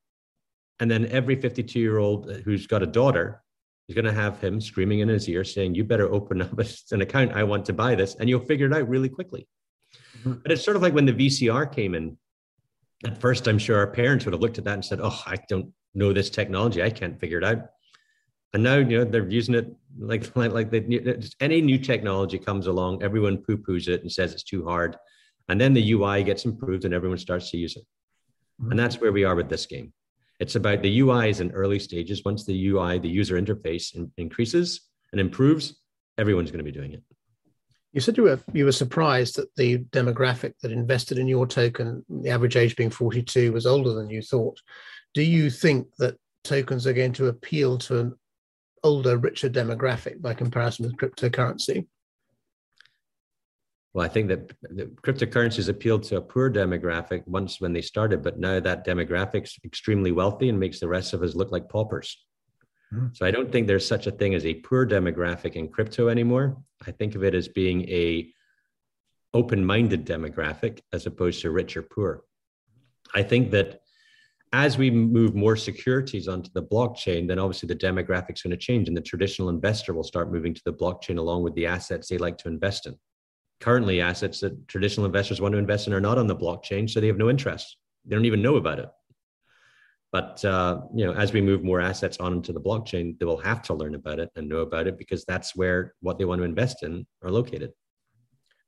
And then every 52 year old who's got a daughter is going to have him screaming in his ear saying, You better open up an account. I want to buy this. And you'll figure it out really quickly. Mm-hmm. But it's sort of like when the VCR came in at first, I'm sure our parents would have looked at that and said, "Oh, I don't know this technology. I can't figure it out." And now, you know, they're using it like like like they, any new technology comes along, everyone poo poos it and says it's too hard, and then the UI gets improved and everyone starts to use it. Mm-hmm. And that's where we are with this game. It's about the UI is in early stages. Once the UI, the user interface, in, increases and improves, everyone's going to be doing it. You said you were you were surprised that the demographic that invested in your token, the average age being 42, was older than you thought. Do you think that tokens are going to appeal to an older, richer demographic by comparison with cryptocurrency? Well, I think that cryptocurrencies appealed to a poor demographic once when they started, but now that demographic's extremely wealthy and makes the rest of us look like paupers. Mm-hmm. So I don't think there's such a thing as a poor demographic in crypto anymore. I think of it as being a open-minded demographic as opposed to rich or poor. I think that as we move more securities onto the blockchain, then obviously the demographic's are going to change and the traditional investor will start moving to the blockchain along with the assets they like to invest in. Currently, assets that traditional investors want to invest in are not on the blockchain, so they have no interest. They don't even know about it. But uh, you know, as we move more assets onto the blockchain, they will have to learn about it and know about it because that's where what they want to invest in are located.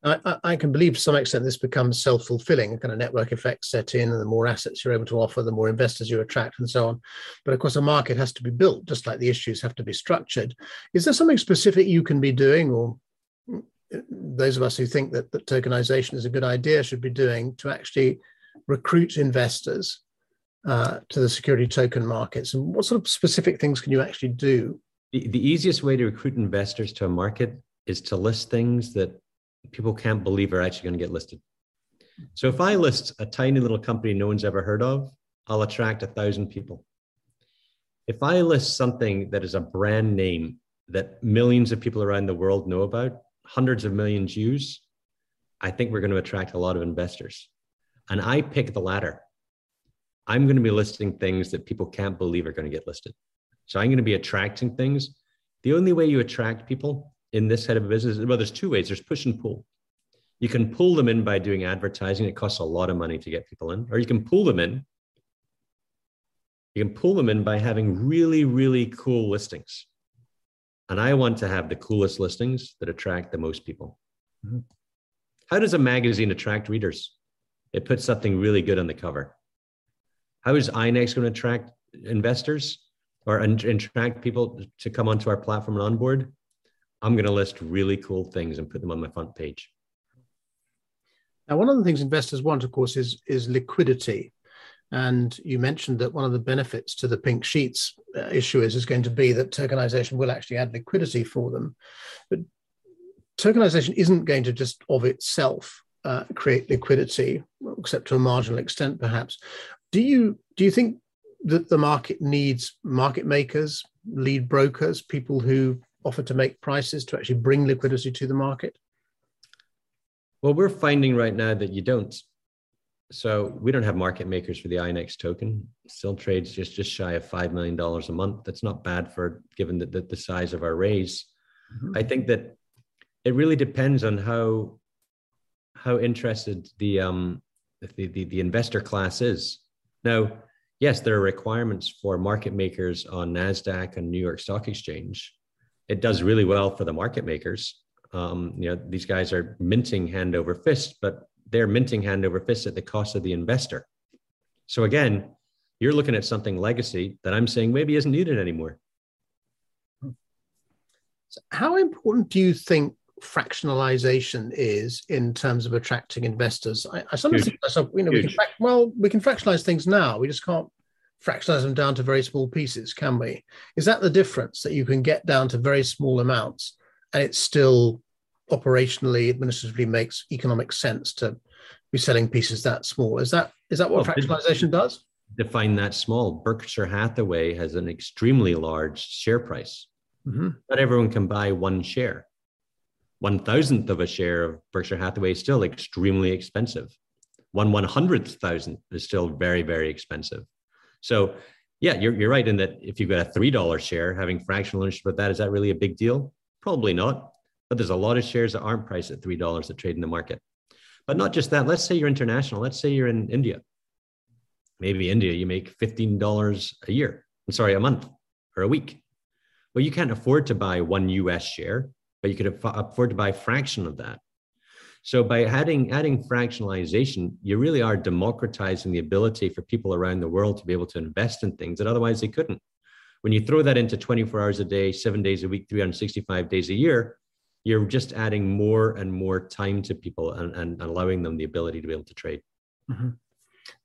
I, I, can believe to some extent this becomes self-fulfilling, a kind of network effect set in, and the more assets you're able to offer, the more investors you attract, and so on. But of course, a market has to be built, just like the issues have to be structured. Is there something specific you can be doing, or those of us who think that, that tokenization is a good idea should be doing to actually recruit investors uh, to the security token markets? And what sort of specific things can you actually do? The, the easiest way to recruit investors to a market is to list things that people can't believe are actually going to get listed. So if I list a tiny little company no one's ever heard of, I'll attract a thousand people. If I list something that is a brand name that millions of people around the world know about, hundreds of millions use, I think we're going to attract a lot of investors. And I pick the latter. I'm going to be listing things that people can't believe are going to get listed. So I'm going to be attracting things. The only way you attract people in this head of a business, well, there's two ways. There's push and pull. You can pull them in by doing advertising. It costs a lot of money to get people in, or you can pull them in. You can pull them in by having really, really cool listings. And I want to have the coolest listings that attract the most people. Mm-hmm. How does a magazine attract readers? It puts something really good on the cover. How is INX going to attract investors or attract people to come onto our platform and onboard? I'm going to list really cool things and put them on my front page. Now, one of the things investors want, of course, is is liquidity. And you mentioned that one of the benefits to the pink sheets uh, issuers is going to be that tokenization will actually add liquidity for them. But tokenization isn't going to just of itself uh, create liquidity, except to a marginal extent, perhaps. Do you do you think that the market needs market makers, lead brokers, people who offer to make prices to actually bring liquidity to the market? Well, we're finding right now that you don't. So we don't have market makers for the INX token. Still trades just just shy of five million dollars a month. That's not bad for given the, the, the size of our raise. Mm-hmm. I think that it really depends on how how interested the um the, the, the investor class is. Now, yes, there are requirements for market makers on Nasdaq and New York Stock Exchange. It does really well for the market makers. Um, you know, these guys are minting hand over fist, but they're minting hand over fist at the cost of the investor. So again, you're looking at something legacy that I'm saying maybe isn't needed anymore. How important do you think fractionalization is in terms of attracting investors? I, I sometimes Huge. think myself, you know, we can, well, we can fractionalize things now. We just can't fractionalize them down to very small pieces, can we? Is that the difference that you can get down to very small amounts and it still operationally, administratively makes economic sense to be selling pieces that small. Is that is that what well, fractionalization does? Define that small. Berkshire Hathaway has an extremely large share price. Mm-hmm. Not everyone can buy one share. One thousandth of a share of Berkshire Hathaway is still extremely expensive. One one hundredth thousand is still very, very expensive. So yeah, you're, you're right in that if you've got a $3 share, having fractional ownership of that, is that really a big deal? Probably not. But there's a lot of shares that aren't priced at $3 that trade in the market. But not just that. Let's say you're international. Let's say you're in India. Maybe India, you make $15 a year. I'm sorry, a month or a week. Well, you can't afford to buy one US share, but you could afford to buy a fraction of that. So by adding adding fractionalization, you really are democratizing the ability for people around the world to be able to invest in things that otherwise they couldn't. When you throw that into 24 hours a day, seven days a week, 365 days a year, you're just adding more and more time to people and, and allowing them the ability to be able to trade. Mm-hmm.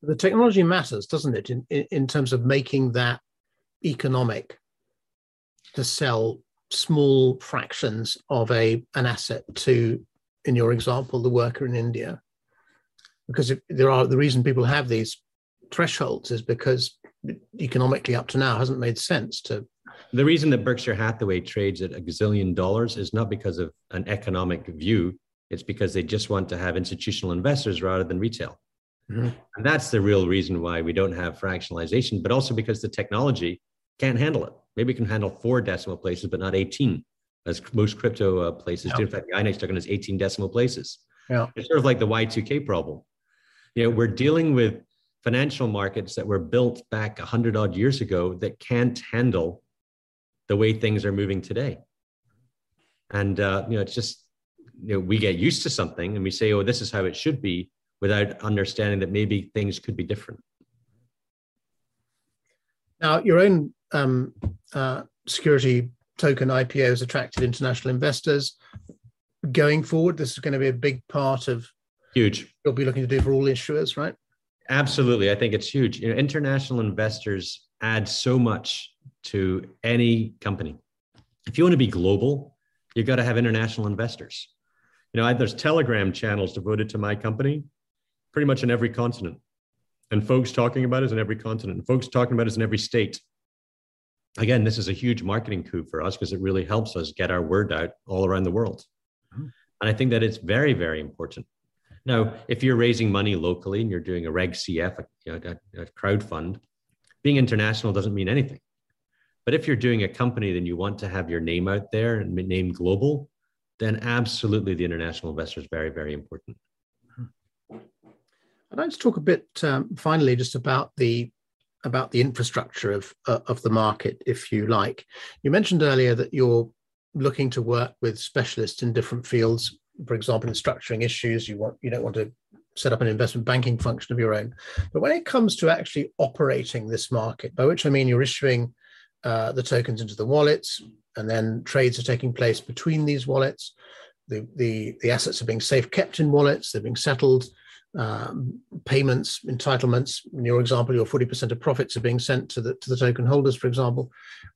The technology matters, doesn't it, in, in terms of making that economic to sell small fractions of a an asset to, in your example, the worker in India. Because if there are the reason people have these thresholds is because economically up to now hasn't made sense to the reason that Berkshire Hathaway trades at a gazillion dollars is not because of an economic view. It's because they just want to have institutional investors rather than retail. Mm-hmm. And that's the real reason why we don't have fractionalization, but also because the technology can't handle it. Maybe it can handle four decimal places, but not 18, as most crypto uh, places do. In fact, the INX token is 18 decimal places. Yeah. It's sort of like the Y2K problem. You know, we're dealing with financial markets that were built back 100 odd years ago that can't handle the way things are moving today. And uh, you know, it's just you know, we get used to something and we say, oh, this is how it should be without understanding that maybe things could be different. Now, your own um, uh, security token IPOs attracted international investors. Going forward, this is going to be a big part of huge. You'll be looking to do for all issuers, right? Absolutely, I think it's huge. You know, international investors add so much to any company. If you want to be global, you've got to have international investors. You know, I, there's Telegram channels devoted to my company, pretty much in every continent, and folks talking about us in every continent, and folks talking about us in every state again, this is a huge marketing coup for us because it really helps us get our word out all around the world. Mm-hmm. And I think that it's very, very important. Now, if you're raising money locally and you're doing a Reg CF, a, you know, a, a crowd fund, being international doesn't mean anything. But if you're doing a company, then you want to have your name out there and name global, then absolutely the international investor is very, very important. I'd like to talk a bit um, finally just about the about the infrastructure of uh, of the market, if you like. You mentioned earlier that you're looking to work with specialists in different fields. For example, in structuring issues, you want you don't want to set up an investment banking function of your own. But when it comes to actually operating this market, by which I mean you're issuing uh, the tokens into the wallets, and then trades are taking place between these wallets. The, the, the assets are being safe kept in wallets, they're being settled, um, payments, entitlements. In your example, your 40% of profits are being sent to the to the token holders, for example.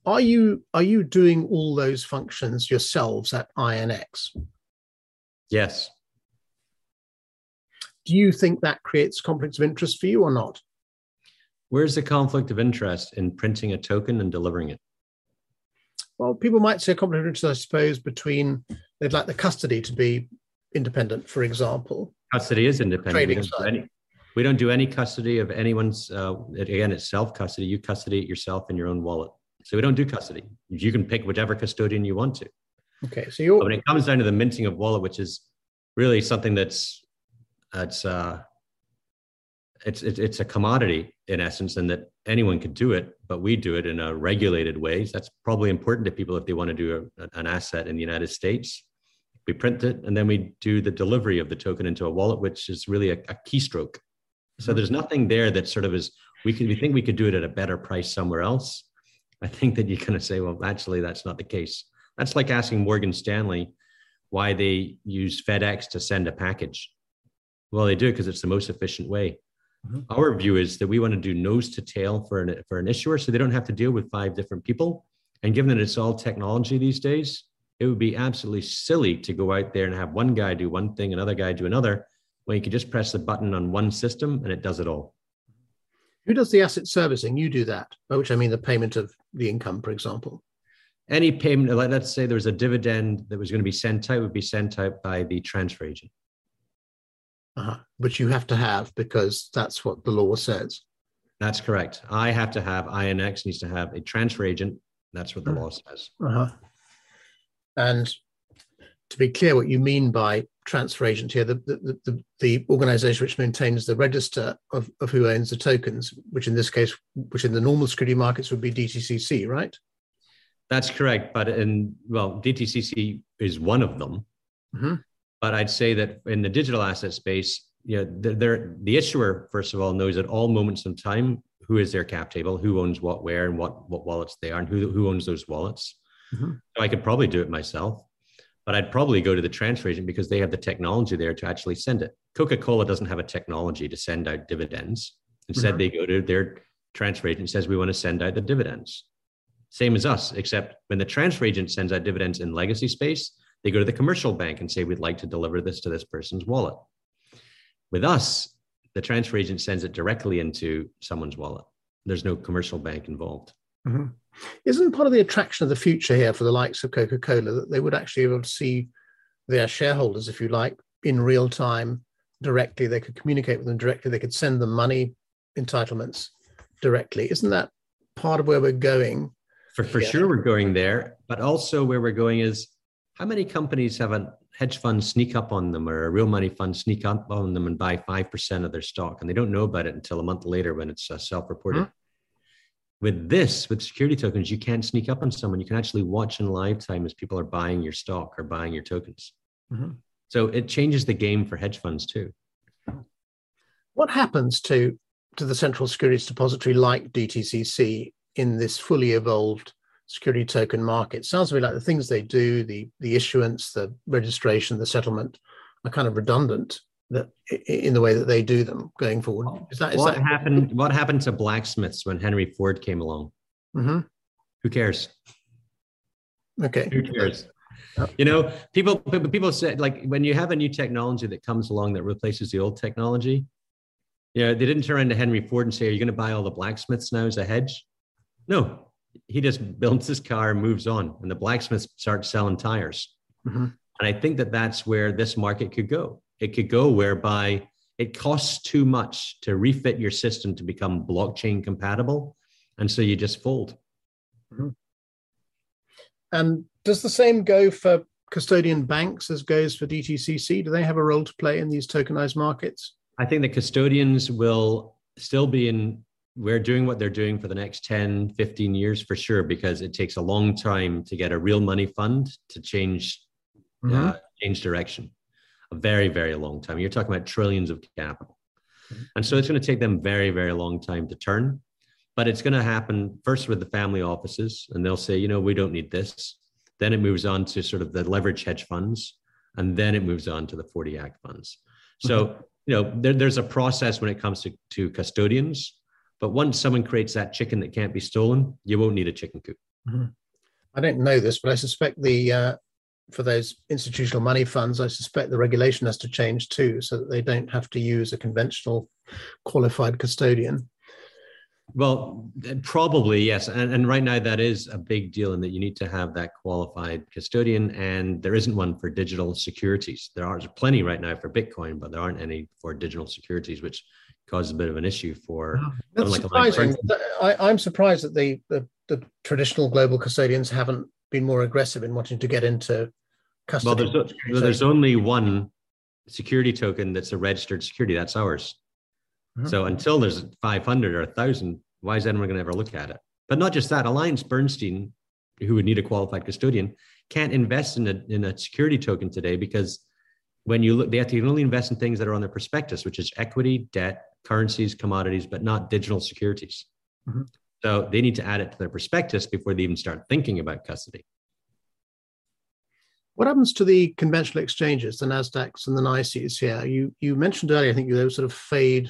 Are you are you doing all those functions yourselves at INX? Yes. Do you think that creates conflicts of interest for you or not? Where's the conflict of interest in printing a token and delivering it? Well, people might say a conflict of interest, I suppose, between they'd like the custody to be independent, for example, Custody is independent. We don't, do any, we don't do any custody of anyone's. Uh, again, it's self custody. You custody it yourself in your own wallet. So we don't do custody. You can pick whichever custodian you want to. Okay, so you. When it comes down to the minting of wallet, which is really something that's that's uh, it's it, it's a commodity in essence, and that anyone could do it, but we do it in a regulated way. That's probably important to people if they want to do a, an asset in the United States we print it, and then we do the delivery of the token into a wallet, which is really a, a keystroke. So there's mm-hmm. nothing there that sort of is we could we think we could do it at a better price somewhere else. I think that you're going to say, well, actually, that's not the case. That's like asking Morgan Stanley why they use FedEx to send a package. Well, they do it because it's the most efficient way. Mm-hmm. Our view is that we want to do nose to tail for an for an issuer, so they don't have to deal with five different people. And given that it's all technology these days, it would be absolutely silly to go out there and have one guy do one thing, another guy do another, when you could just press the button on one system and it does it all. Who does the asset servicing? You do that, by which I mean the payment of the income, for example. Any payment, let's say there was a dividend that was going to be sent out, would be sent out by the transfer agent. Uh-huh. Which you have to have because that's what the law says. That's correct. I have to have INX needs to have a transfer agent. That's what the uh-huh. law says. Uh-huh. And to be clear, what you mean by transfer agent here, the, the, the, the, organization which maintains the register of, of who owns the tokens, which in this case, which in the normal security markets would be DTCC, right? That's correct. But in, well, DTCC is one of them. Mm-hmm. But I'd say that in the digital asset space, you know, they're, the issuer, first of all, knows at all moments in time who is their cap table, who owns what, where, and what, what wallets they are, and who, who owns those wallets. Mm-hmm. So I could probably do it myself, but I'd probably go to the transfer agent because they have the technology there to actually send it. Coca Cola doesn't have a technology to send out dividends. Instead, mm-hmm. they go to their transfer agent says we want to send out the dividends. Same as us, except when the transfer agent sends out dividends in legacy space, they go to the commercial bank and say we'd like to deliver this to this person's wallet. With us, the transfer agent sends it directly into someone's wallet. There's no commercial bank involved. Mm-hmm. Isn't part of the attraction of the future here for the likes of Coca Cola that they would actually be able to see their shareholders, if you like, in real time directly? They could communicate with them directly, they could send them money entitlements directly. Isn't that part of where we're going? For, for sure, we're going there. But also, where we're going is how many companies have a hedge fund sneak up on them or a real money fund sneak up on them and buy 5% of their stock? And they don't know about it until a month later when it's uh, self reported. Mm-hmm. With this, with security tokens, you can't sneak up on someone. You can actually watch in live time as people are buying your stock or buying your tokens. Mm-hmm. So it changes the game for hedge funds too. What happens to to the central securities depository like DTCC in this fully evolved security token market? Sounds to me like the things they do, the the issuance, the registration, the settlement, are kind of redundant that in the way that they do them going forward. Is that is what that happened? What happened to blacksmiths when Henry Ford came along? Mm-hmm. Who cares? Okay. Who cares? You know, people people said like when you have a new technology that comes along that replaces the old technology, you know, they didn't turn into Henry Ford and say, "Are you going to buy all the blacksmiths now as a hedge?" No, he just builds his car and moves on, and the blacksmiths start selling tires. Mm-hmm. And I think that that's where this market could go. It could go whereby it costs too much to refit your system to become blockchain compatible, and so you just fold. Mm-hmm. And does the same go for custodian banks as goes for DTCC? Do they have a role to play in these tokenized markets? I think the custodians will still be in, we're doing what they're doing for the next 10, 15 years for sure, because it takes a long time to get a real money fund to change, mm-hmm. uh, change direction. A very, very long time. You're talking about trillions of capital. And so it's going to take them very, very long time to turn. But it's going to happen first with the family offices, and they'll say, you know, we don't need this. Then it moves on to sort of the leverage hedge funds, and then it moves on to the 40 Act funds. So, mm-hmm. you know, there, there's a process when it comes to, to custodians. But once someone creates that chicken that can't be stolen, you won't need a chicken coop. Mm-hmm. I don't know this, but I suspect the uh, for those institutional money funds, I suspect the regulation has to change too, so that they don't have to use a conventional qualified custodian. Well, probably yes, and, and right now that is a big deal in that you need to have that qualified custodian, and there isn't one for digital securities. There are plenty right now for Bitcoin, but there aren't any for digital securities, which causes a bit of an issue for. That's like surprising. I, am surprised that the, the, the traditional global custodians haven't been more aggressive in wanting to get into custody. Well, there's, there's only one security token that's a registered security. That's ours. Mm-hmm. So until there's 500 or 1,000, why is anyone going to ever look at it? But not just that, Alliance Bernstein, who would need a qualified custodian, can't invest in a, in a security token today because when you look, they have to only invest in things that are on their prospectus, which is equity, debt, currencies, commodities, but not digital securities. Mm-hmm. So they need to add it to their prospectus before they even start thinking about custody. What happens to the conventional exchanges, the Nasdaqs and the NYSEs here? You you mentioned earlier, I think you sort of fade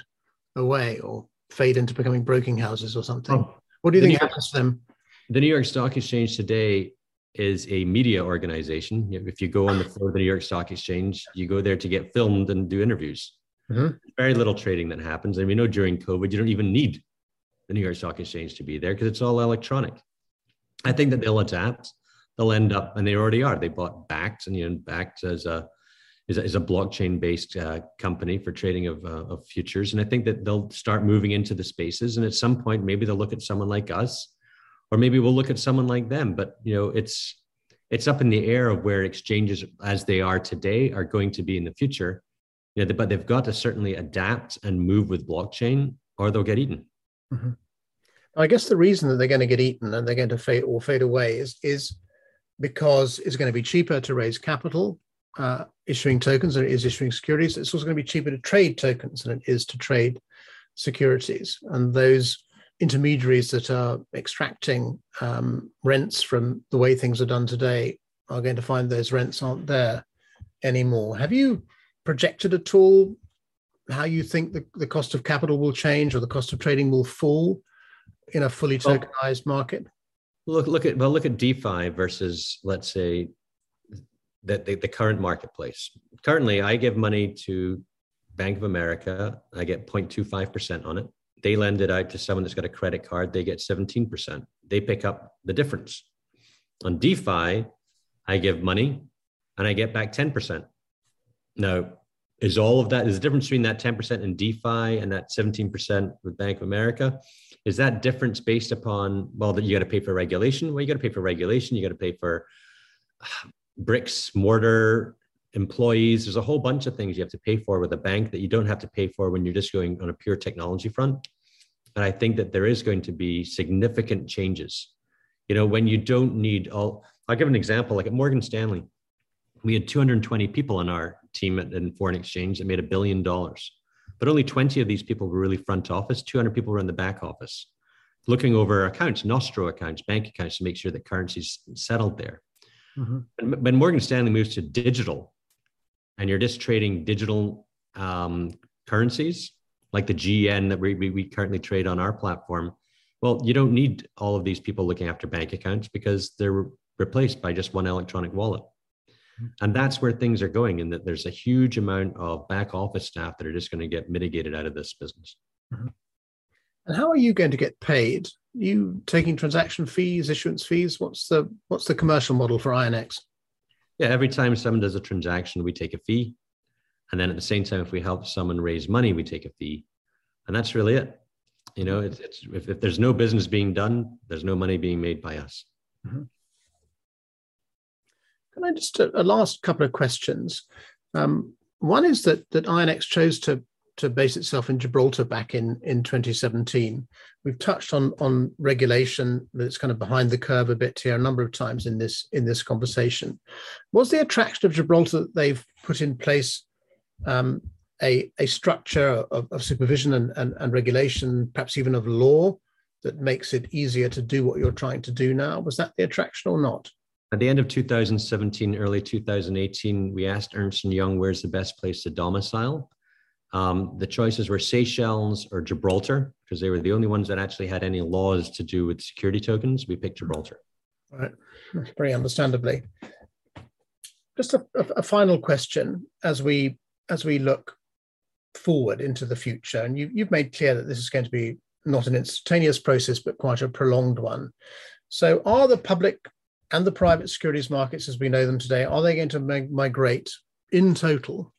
away or fade into becoming broking houses or something. Oh, what do you think York, happens to them? The New York Stock Exchange today is a media organization. If you go on the floor of the New York Stock Exchange, you go there to get filmed and do interviews. Mm-hmm. Very little trading that happens. And we know during COVID, you don't even need the New York Stock Exchange to be there because it's all electronic. I think that they'll adapt. They'll end up, and they already are. They bought Bakkt, and you know, Bakkt as a is a, is a blockchain based uh, company for trading of, uh, of futures. And I think that they'll start moving into the spaces. And at some point, maybe they'll look at someone like us, or maybe we'll look at someone like them. But you know, it's it's up in the air of where exchanges as they are today are going to be in the future. You know, but they've got to certainly adapt and move with blockchain, or they'll get eaten. Mm-hmm. I guess the reason that they're going to get eaten and they're going to fade or fade away is is because it's going to be cheaper to raise capital uh, issuing tokens than it is issuing securities. It's also going to be cheaper to trade tokens than it is to trade securities. And those intermediaries that are extracting um, rents from the way things are done today are going to find those rents aren't there anymore. Have you projected at all how you think the, the cost of capital will change or the cost of trading will fall in a fully tokenized well, market? Look, look at well, look at DeFi versus let's say the, the, the current marketplace. Currently, I give money to Bank of America. I get 0.25% on it. They lend it out to someone that's got a credit card. They get 17%. They pick up the difference. On DeFi, I give money and I get back 10%. Now, is all of that is the difference between that 10% in DeFi and that 17% with Bank of America? Is that difference based upon, well, that you got to pay for regulation? Well, you got to pay for regulation. You got to pay for bricks, mortar, employees. There's a whole bunch of things you have to pay for with a bank that you don't have to pay for when you're just going on a pure technology front. And I think that there is going to be significant changes. You know, when you don't need all, I'll give an example like at Morgan Stanley, we had 220 people on our team at, in foreign exchange that made a billion dollars. But only 20 of these people were really front office, 200 people were in the back office, looking over accounts, nostro accounts, bank accounts to make sure that currency's settled there. Mm-hmm. When Morgan Stanley moves to digital, and you're just trading digital um, currencies like the GN that we, we, we currently trade on our platform, well, you don't need all of these people looking after bank accounts because they're replaced by just one electronic wallet. And that's where things are going, in that there's a huge amount of back office staff that are just going to get mitigated out of this business. Mm-hmm. And how are you going to get paid? Are you taking transaction fees, issuance fees? What's the what's the commercial model for INX? Yeah, every time someone does a transaction, we take a fee. And then at the same time, if we help someone raise money, we take a fee. And that's really it. You know, it's, it's if, if there's no business being done, there's no money being made by us. Mm-hmm. Can I just a, a last couple of questions? Um, one is that that INX chose to to base itself in Gibraltar back in in 2017. We've touched on on regulation that's kind of behind the curve a bit here a number of times in this in this conversation. Was the attraction of Gibraltar that they've put in place um, a a structure of, of supervision and, and, and regulation, perhaps even of law, that makes it easier to do what you're trying to do now? Was that the attraction or not? At the end of 2017, early 2018, we asked Ernst & Young where's the best place to domicile. Um, the choices were Seychelles or Gibraltar because they were the only ones that actually had any laws to do with security tokens. We picked Gibraltar. Right, very understandably. Just a, a, a final question as we as we look forward into the future, and you, you've made clear that this is going to be not an instantaneous process, but quite a prolonged one. So, are the public and the private securities markets as we know them today, are they going to migrate in total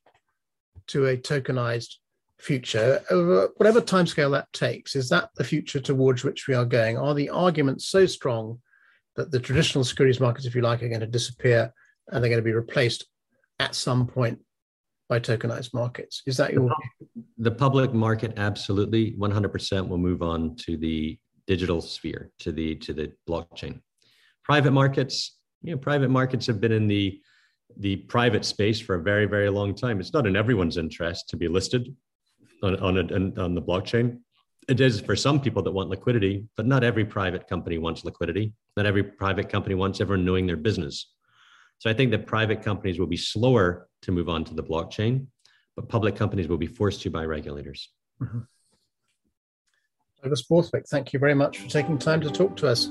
to a tokenized future? Over whatever timescale that takes is that the future towards which we are going? Are the arguments so strong that the traditional securities markets if you like are going to disappear and they're going to be replaced at some point by tokenized markets? Is that your the public market absolutely 100% will move on to the digital sphere to the to the blockchain private markets you know private markets have been in the the private space for a very, very long time. It's not in everyone's interest to be listed on, on, a, on the blockchain. It is for some people that want liquidity, but not every private company wants liquidity. Not every private company wants everyone knowing their business. So I think that private companies will be slower to move on to the blockchain, but public companies will be forced to by regulators. Mm-hmm. Douglas Borthwick, thank you very much for taking time to talk to us.